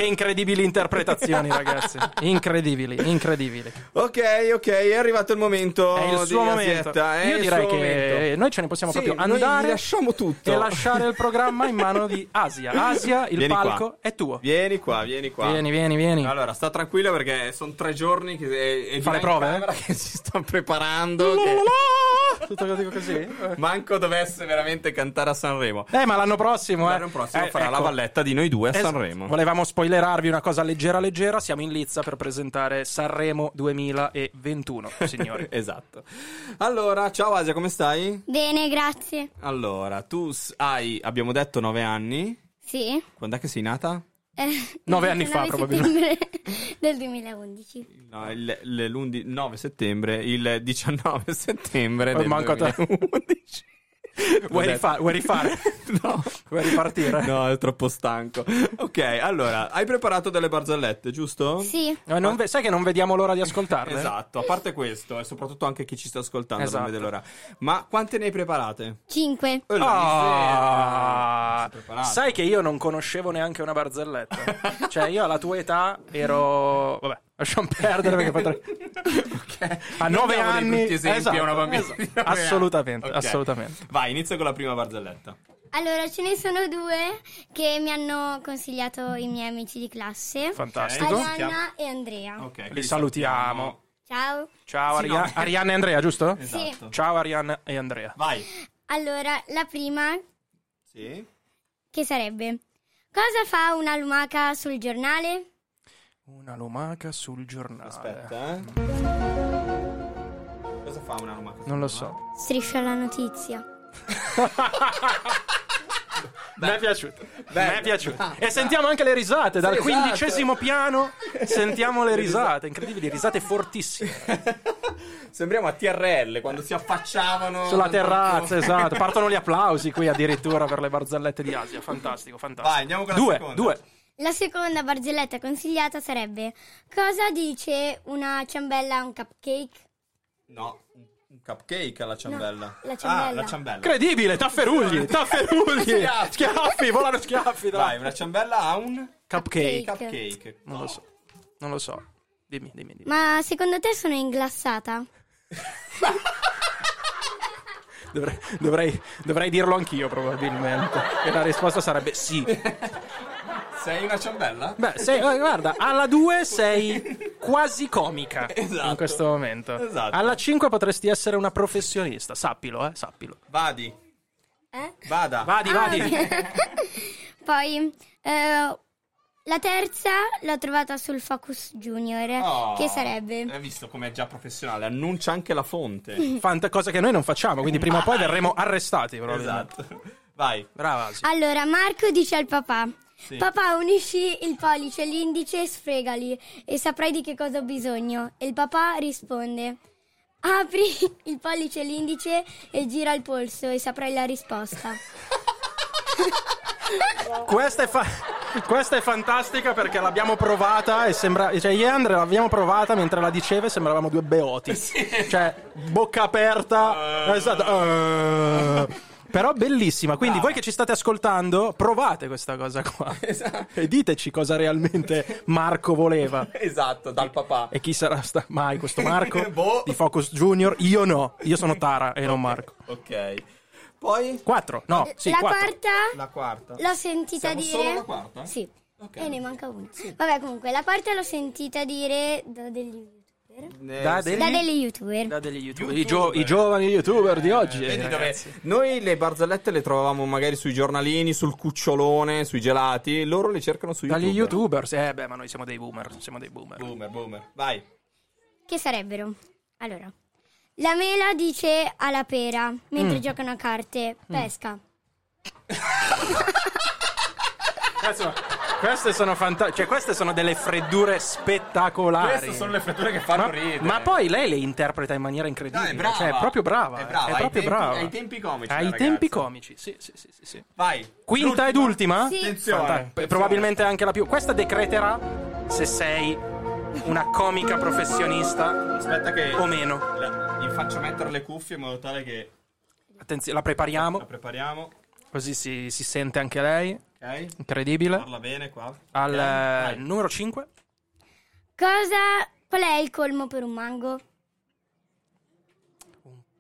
che incredibili interpretazioni, ragazzi. Incredibili, incredibili. Ok, ok, è arrivato il momento. È il suo momento. Asietta, è Io direi che momento. noi ce ne possiamo Sì, proprio andare lasciamo tutto. e lasciare il programma in mano di Asia. Asia, il Vieni palco qua. è tuo. Vieni qua, vieni qua. Vieni, vieni, vieni. Allora, sta tranquilla perché sono tre giorni che e, e Fa di le là in prove? camera che si sta preparando. che- Tutto così, così. Manco dovesse veramente cantare a Sanremo. Eh, ma l'anno prossimo, eh. L'anno prossimo Eh, farà la ecco. valletta di noi due a. Sanremo. Volevamo spoilerarvi una cosa leggera leggera, siamo in lizza per presentare Sanremo 2021, signori. esatto. Allora, ciao Asia, come stai? Bene, grazie. Allora, tu hai, abbiamo detto, nove anni. Sì. Quando è che sei nata? Eh, Nove il anni fa, 19 probabilmente. del 2011. No, il, il- l'11 9 settembre, il 19 settembre Oh, del manco a te. 2011. Vuoi, rifa- vuoi rifare? no. Vuoi ripartire? No, è troppo stanco. Ok, allora, hai preparato delle barzellette, giusto? Sì. Eh, non ve- sai che non vediamo l'ora di ascoltarle? Esatto, a parte questo, e soprattutto anche chi ci sta ascoltando Esatto. non vede l'ora. Ma quante ne hai preparate? 5. Oh, Ah, preparato. sai che io non conoscevo neanche una barzelletta. cioè, io alla tua età ero. Vabbè, lasciamo perdere perché potrei. A Non nove anni. esempi Esatto, a una bambina esatto. di nove anni. Assolutamente, Ok. assolutamente. Vai, inizia con la prima barzelletta. Allora, ce ne sono due che mi hanno consigliato i miei amici di classe. Fantastico. Arianna e Andrea. Ok, Li salutiamo. Ciao. Ciao, Sì, Aria- no. Arianna e Andrea, giusto? Esatto. Ciao, Arianna e Andrea. Vai. Allora, la prima, Sì. che sarebbe... Cosa fa una lumaca sul giornale? Una lumaca sul giornale. Aspetta, eh. Cosa fa una lumaca? Non lo so. Striscia la notizia. Mi è piaciuto. Mi è piaciuto. E sentiamo anche le risate. Dal Sì, esatto. quindicesimo piano sentiamo le risate. Incredibili, risate fortissime. Sembriamo a TRL quando si affacciavano Sulla sul terrazza, esatto. Partono gli applausi qui addirittura per le barzellette di Asia. Fantastico, fantastico. Vai, andiamo con la due, seconda. Due, La seconda barzelletta consigliata sarebbe Cosa dice una ciambella a un cupcake? No, un cupcake alla ciambella. la ciambella. Ah, la ciambella. Incredibile, tafferugli, tafferugli. Schiaffi. Schiaffi, volano schiaffi. dai. Vai, una ciambella ha un Cupcake. cupcake. Non lo so. Non lo so. Dimmi, dimmi, dimmi. Ma secondo te sono inglassata? Dovrei, dovrei, dovrei dirlo anch'io probabilmente. E la risposta sarebbe sì. Sei una ciambella? Beh, sei, eh, guarda, alla 2 sei quasi comica in questo momento. Esatto. Alla 5 potresti essere una professionista, sappilo, eh, sappilo. Vadi. Eh? Vada. Vadi, Ah, vadi. ok. Poi eh, la terza l'ho trovata sul Focus Junior, Oh, che sarebbe Hai visto come è già professionale? Annuncia anche la fonte. Fanta cosa che noi non facciamo, quindi prima o poi verremo arrestati. Esatto. Vai. Brava Asi. Allora, Marco dice al papà: Sì. Papà, unisci il pollice e l'indice e sfregali e saprai di che cosa ho bisogno. E il papà risponde: Apri il pollice e l'indice e gira il polso e saprai la risposta. Questa è, fa- questa è fantastica perché l'abbiamo provata e sembra. Cioè, io e Andre l'abbiamo provata mentre la diceva e sembravamo due beoti. Cioè, bocca aperta. esatto. eh. Però bellissima, quindi voi che ci state ascoltando, provate questa cosa qua. E diteci cosa realmente Marco voleva. Esatto, dal papà. E chi sarà sta- mai questo Marco Boh. di Focus Junior? Io no, io sono Tara e non Marco. Ok. Poi? 4, no, sì, la 4. quarta La quarta. l'ho sentita Siamo dire. solo alla quarta? Sì. E ne manca una. Vabbè, comunque, la quarta l'ho sentita dire da degli. Eh, Da sì. degli- Da degli youtuber. Da degli youtuber. I, gio- i giovani youtuber di oggi. eh, Vedi dove- ragazzi. Noi le barzellette le trovavamo magari sui giornalini, sul cucciolone, sui gelati. Loro le cercano su YouTube. Dagli youtubers. Eh beh, ma noi siamo dei boomer. Siamo dei boomer. Boomer, boomer. Vai. Che sarebbero? Allora, La mela dice alla pera mentre Mm. giocano a carte. Pesca. Cazzo, queste sono fantastiche. Cioè, queste sono delle freddure spettacolari. Queste sono le freddure che fanno ma, ridere. Ma poi lei le interpreta in maniera incredibile. No, è brava. Cioè, è proprio brava. È brava, È ai proprio tempi- brava. ai tempi comici, Ai tempi comici, sì, sì, sì, sì, sì. Vai. Quinta ed ultima? Sì. Attenzione. Fanta- attenzione. Probabilmente anche la più. Questa decreterà se sei una comica professionista Aspetta che o meno. la- gli faccio mettere le cuffie in modo tale che Attenzione, la prepariamo. la prepariamo. Così si, si sente anche lei. Ok? Incredibile. Parla bene qua. Al Ok, eh, numero 5. Cosa... Qual è il colmo per un mango?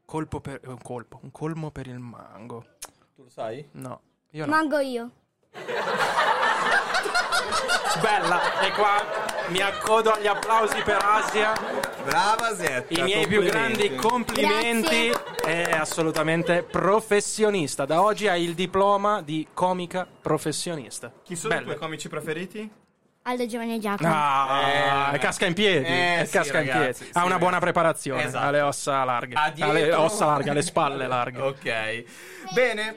Colpo per. Un colpo. Un colmo per il mango. Tu lo sai? No. Io no. Mango io. Bella. E qua mi accodo agli applausi per Asia. Brava Zetta. I miei più grandi complimenti. È assolutamente professionista. Da oggi hai il diploma di comica professionista. Chi sono i Bello. tuoi comici preferiti? Aldo Giovanni e Giacomo. Ah, Eh, casca in piedi. eh, eh, sì, casca in ragazzi, piedi. sì, ha una buona preparazione. Esatto. Ha le ossa larghe. Ha Ha le ossa larghe, ha le spalle larghe. Ok. Bene.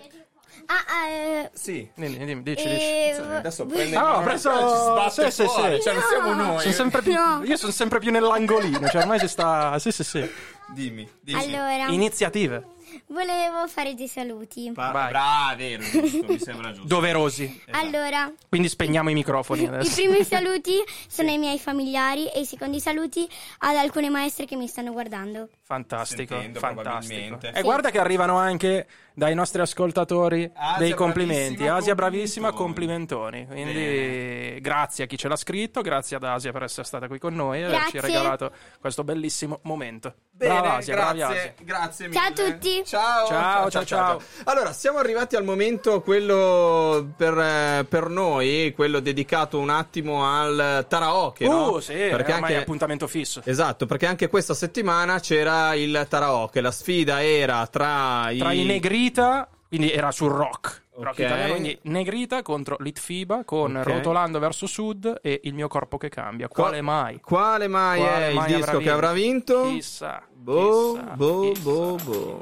Ah, eh, Sì. Dimmi, dimmi, dici, eh, dici. Adesso prende Ah, ho ci preso. sbatte Sì, sì, fuori, sì. Cioè, non siamo noi. Sono sempre più- No. Io sono sempre più nell'angolino. Cioè, ormai si sta. Sì, sì, sì. Dimmi, dimmi. allora, Iniziative. volevo fare dei saluti. Pa- Vai. Vero, giusto, mi sembra giusto. Doverosi. Allora, Quindi spegniamo i microfoni i adesso. primi saluti sono ai miei familiari e i secondi saluti ad alcune maestre che mi stanno guardando. Fantastico, Sentendo, fantastico. E guarda che arrivano anche dai nostri ascoltatori Asia, dei complimenti. bravissima, Asia bravissima, complimentoni. Quindi grazie a chi ce l'ha scritto, grazie ad Asia per essere stata qui con noi e averci regalato questo bellissimo momento. Bene, Brava Asia, bravi grazie, Asia. grazie mille. Ciao a tutti. Ciao, Ciao, ciao, ciao. Allora, siamo arrivati al momento quello per, eh, per noi, quello dedicato un attimo al karaoke, no? Uh, sì, perché ormai è appuntamento fisso. Esatto, perché anche questa settimana c'era il karaoke, la sfida era tra i... Tra i Negrita, quindi era sul rock. rock Ok. italiano, quindi Negrita contro Litfiba con Ok. Rotolando verso Sud e Il mio corpo che cambia. Quale mai? Quale mai Quale è mai il disco avrà che avrà vinto? Chissà. Boh, chissà, boh, chissà. boh, boh.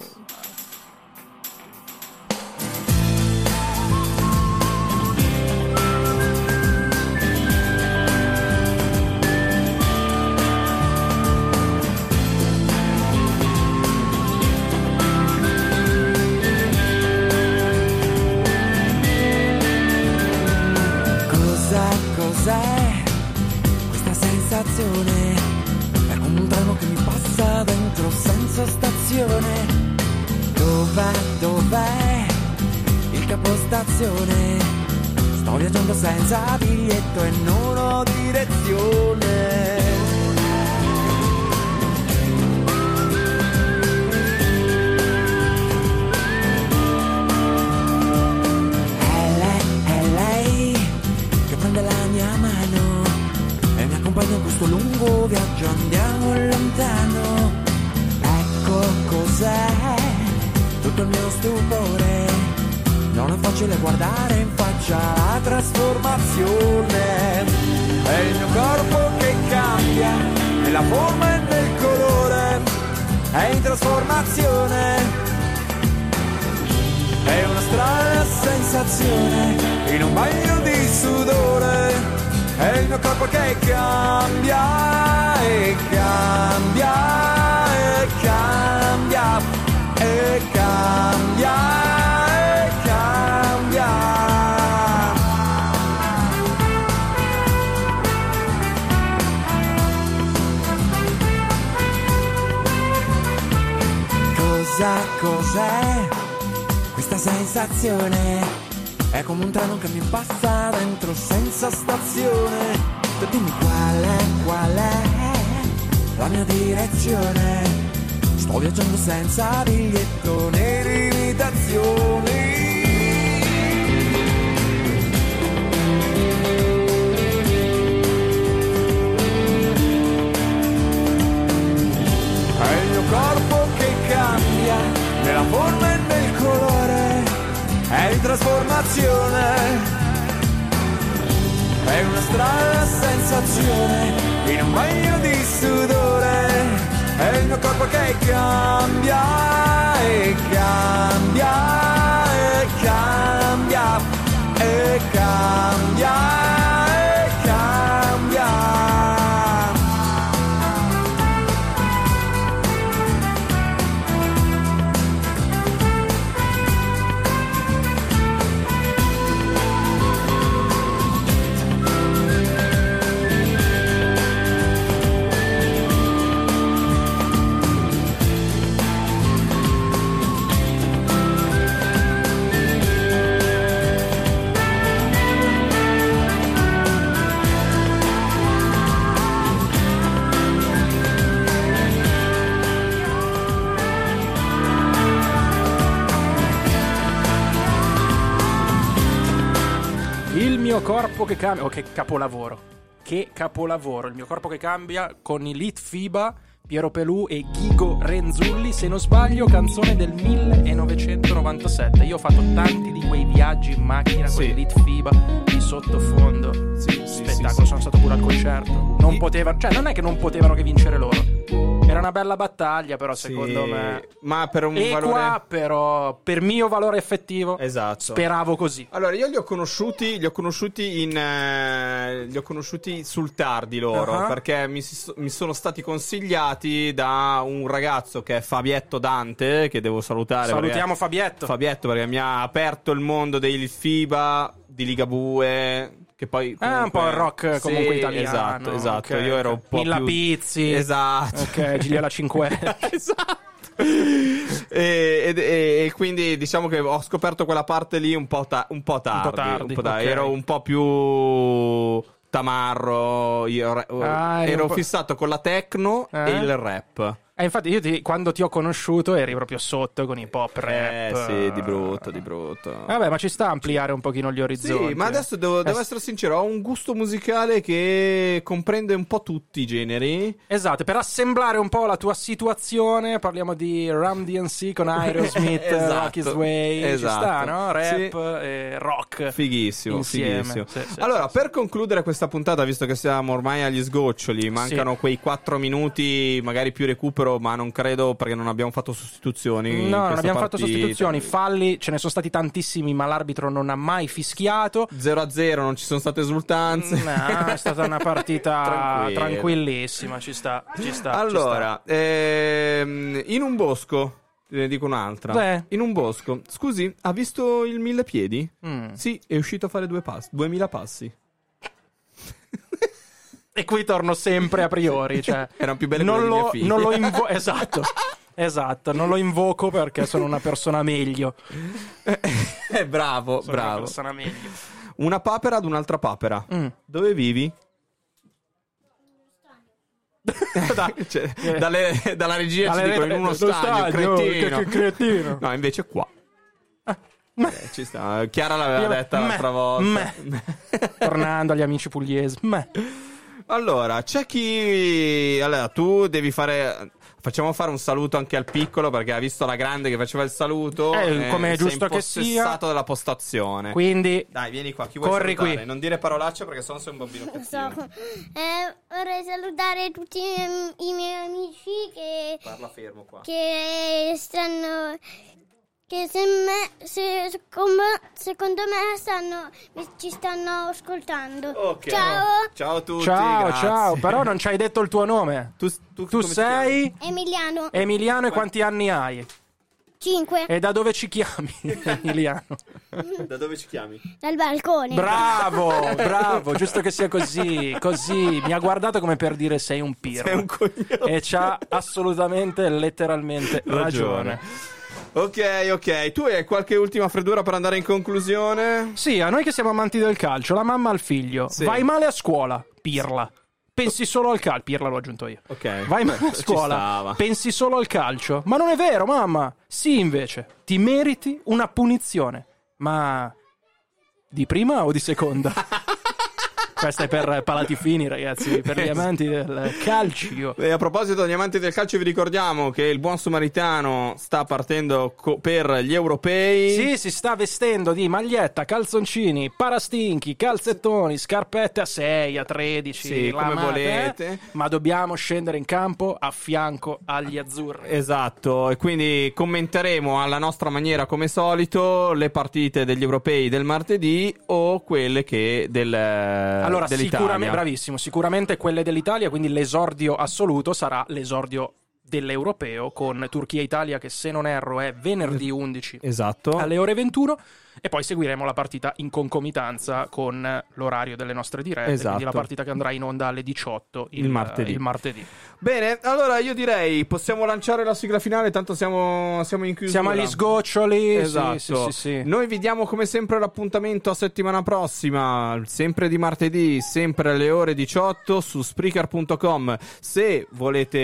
È come un treno che mi passa dentro senza stazione. Dov'è, dov'è il capostazione? Sto viaggiando senza biglietto e non ho direzione. Questo lungo viaggio, andiamo lontano. Ecco cos'è tutto il mio stupore. Non è facile guardare in faccia la trasformazione. È il mio corpo che cambia, nella forma e nel colore. È in trasformazione. È una strana sensazione in un bagno di sudore. È il mio corpo che cambia e cambia e cambia e cambia cambia. Cosa, cos'è questa sensazione? È come un treno che mi passa dentro senza stazione. Tu dimmi qual è, qual è la mia direzione. Sto viaggiando senza biglietto né limitazioni. È il mio corpo che cambia nella forma è in trasformazione. È una strana sensazione in un bagno di sudore, È il mio corpo che cambia e cambia e cambia e cambia mio corpo che cambia. Oh, che capolavoro. Che capolavoro. Il mio corpo che cambia con i Lit Fiba, Piero Pelù e Ghigo Renzulli. Se non sbaglio, canzone del 1997. Io ho fatto tanti di quei viaggi in macchina con i Lit Fiba di sottofondo. Spettacolo, sono stato pure al concerto. Non potevano, cioè, non è che non potevano che vincere loro. Era una bella battaglia, però, secondo me. Ma per un Equa, valore... però, per mio valore effettivo, Esatto. speravo così. Allora, io li ho conosciuti, li ho conosciuti in. eh, li ho conosciuti sul tardi loro. Ah. Perché mi, mi sono stati consigliati da un ragazzo che è Fabietto Dante. Che devo salutare. Salutiamo perché- Fabietto. Fabietto perché mi ha aperto il mondo dei FIBA, di Ligabue. Che poi. Ah, un po' il rock comunque Sì, italiano. Esatto, esatto. ok, Io ero un po' Milla più... Pizzi. Esatto. Ok, Gigliela Cinque. e, ed- e- e quindi diciamo che ho scoperto quella parte lì un po', ta- un po' tardi. tardi, un po' tardi. ok. Ero un po' più tamarro. Io Ah, ero un po'- fissato con la techno Eh? e il rap. E infatti io ti- quando ti ho conosciuto eri proprio sotto con i pop rap. Eh sì, di brutto, di brutto. Vabbè, ma ci sta a ampliare un pochino gli orizzonti. Sì, ma adesso devo, devo Eh, essere sincero, ho un gusto musicale che comprende un po' tutti i generi. Esatto, per assemblare un po' la tua situazione, parliamo di Ram DNC con Aerosmith, Esatto, Rocky's Way, ci esatto. sta, no? Rap Sì. e rock. Fighissimo, Insieme. fighissimo. Sì, sì, allora, per concludere questa puntata, visto che siamo ormai agli sgoccioli, mancano quei 4 minuti, magari più recupero, ma non credo perché non abbiamo fatto sostituzioni. No, non abbiamo fatto partita. sostituzioni, falli, ce ne sono stati tantissimi, ma l'arbitro non ha mai fischiato. 0-0, non ci sono state esultanze. No, è stata una partita tranquillissima, ci sta, ci sta. Allora, ehm, in un bosco, ne dico un'altra. Beh. In un bosco. Scusi, ha visto il mille piedi? Mm. Sì, è uscito a fare due passi, 2000 passi. E qui torno sempre a priori, cioè Erano più belle non lo, non lo invo- esatto. Esatto, non lo invoco perché sono una persona meglio. Eh, bravo, Sono una bravo. persona meglio. Una papera ad un'altra papera. Mm. Dove vivi? Cioè, dalle- dalla regia Dalle ci dicono in uno stadio, stadio, cretino. che- che cretino. No, invece qua. Eh, ci sta. Chiara l'aveva Io- detta l'altra volta. Tornando agli amici pugliesi. Meh. Allora, c'è chi. Allora, tu devi fare. Facciamo fare un saluto anche al piccolo perché ha visto la grande che faceva il saluto. Eh, come è giusto che impossessato della postazione. Quindi Dai, vieni qua. Chi vuoi Corri salutare? qui. Non dire parolacce perché sennò sei un bambino Non cattivo. so. Eh, vorrei salutare tutti i miei, i miei amici che, Parla fermo qua. che stanno. Che se me, se- secondo, secondo me stanno, ci stanno ascoltando. Ok. Ciao, Ciao a tutti. ciao, grazie. ciao. Però non ci hai detto il tuo nome. Tu, tu, Tu sei Emiliano. Emiliano e quanti anni hai? 5. E da dove ci chiami, Emiliano? Da dove ci chiami? Dal balcone. Bravo, bravo, giusto che sia così, così. Mi ha guardato come per dire sei un pirro. Sei un coglione. E c'ha assolutamente, letteralmente ragione. Ok, ok. Tu hai qualche ultima freddura per andare in conclusione? Sì, a noi che siamo amanti del calcio, la mamma al figlio. Sì. Vai male a scuola, pirla. Pensi solo al calcio. Pirla l'ho aggiunto io. Ok. Vai male a scuola. Pensi solo al calcio. Ma non è vero, mamma. Sì, invece. Ti meriti una punizione. Ma. Di prima o di seconda? Questa è per palati fini, ragazzi, per gli amanti del calcio. E a proposito degli amanti del calcio, vi ricordiamo che il buon Samaritano sta partendo co- per gli europei. Sì, si sta vestendo di maglietta, calzoncini, parastinchi, calzettoni, scarpette a 6, a 13, Sì, come volete. eh? Ma dobbiamo scendere in campo a fianco agli azzurri. Esatto, e quindi commenteremo alla nostra maniera come solito le partite degli europei del martedì o quelle che del, Allora, dell'Italia. sicuramente, bravissimo, sicuramente quelle dell'Italia, quindi l'esordio assoluto sarà l'esordio dell'europeo con Turchia-Italia che se non erro è venerdì 11 Esatto. alle ore 21 e poi seguiremo la partita in concomitanza con l'orario delle nostre dirette, Esatto. quindi la partita che andrà in onda alle 18 il, Il martedì. il martedì. Bene, allora io direi possiamo lanciare la sigla finale, tanto siamo, siamo in chiusura. Siamo agli sgoccioli, Esatto. sì, sì, sì, sì. Noi vi diamo come sempre l'appuntamento a settimana prossima, sempre di martedì, sempre alle ore 18 su Spreaker.com. Se volete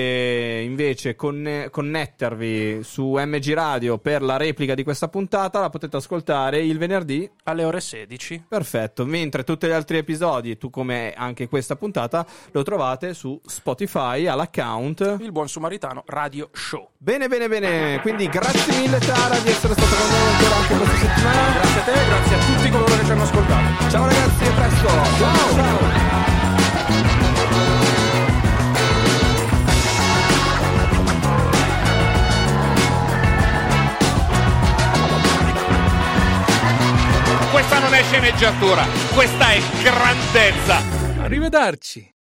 invece conne- connettervi su MG Radio per la replica di questa puntata, la potete ascoltare il venerdì alle ore 16. Perfetto, mentre tutti gli altri episodi, tu come anche questa puntata, lo trovate su Spotify all'account Il buon Sumaritano Radio Show. Bene, bene, bene. Quindi grazie mille Tara di essere stata con noi ancora anche questa settimana. Grazie a te, grazie a tutti coloro che ci hanno ascoltato. Ciao ragazzi, a presto. Ciao. ciao. Questa non è sceneggiatura, questa è grandezza. Arrivederci.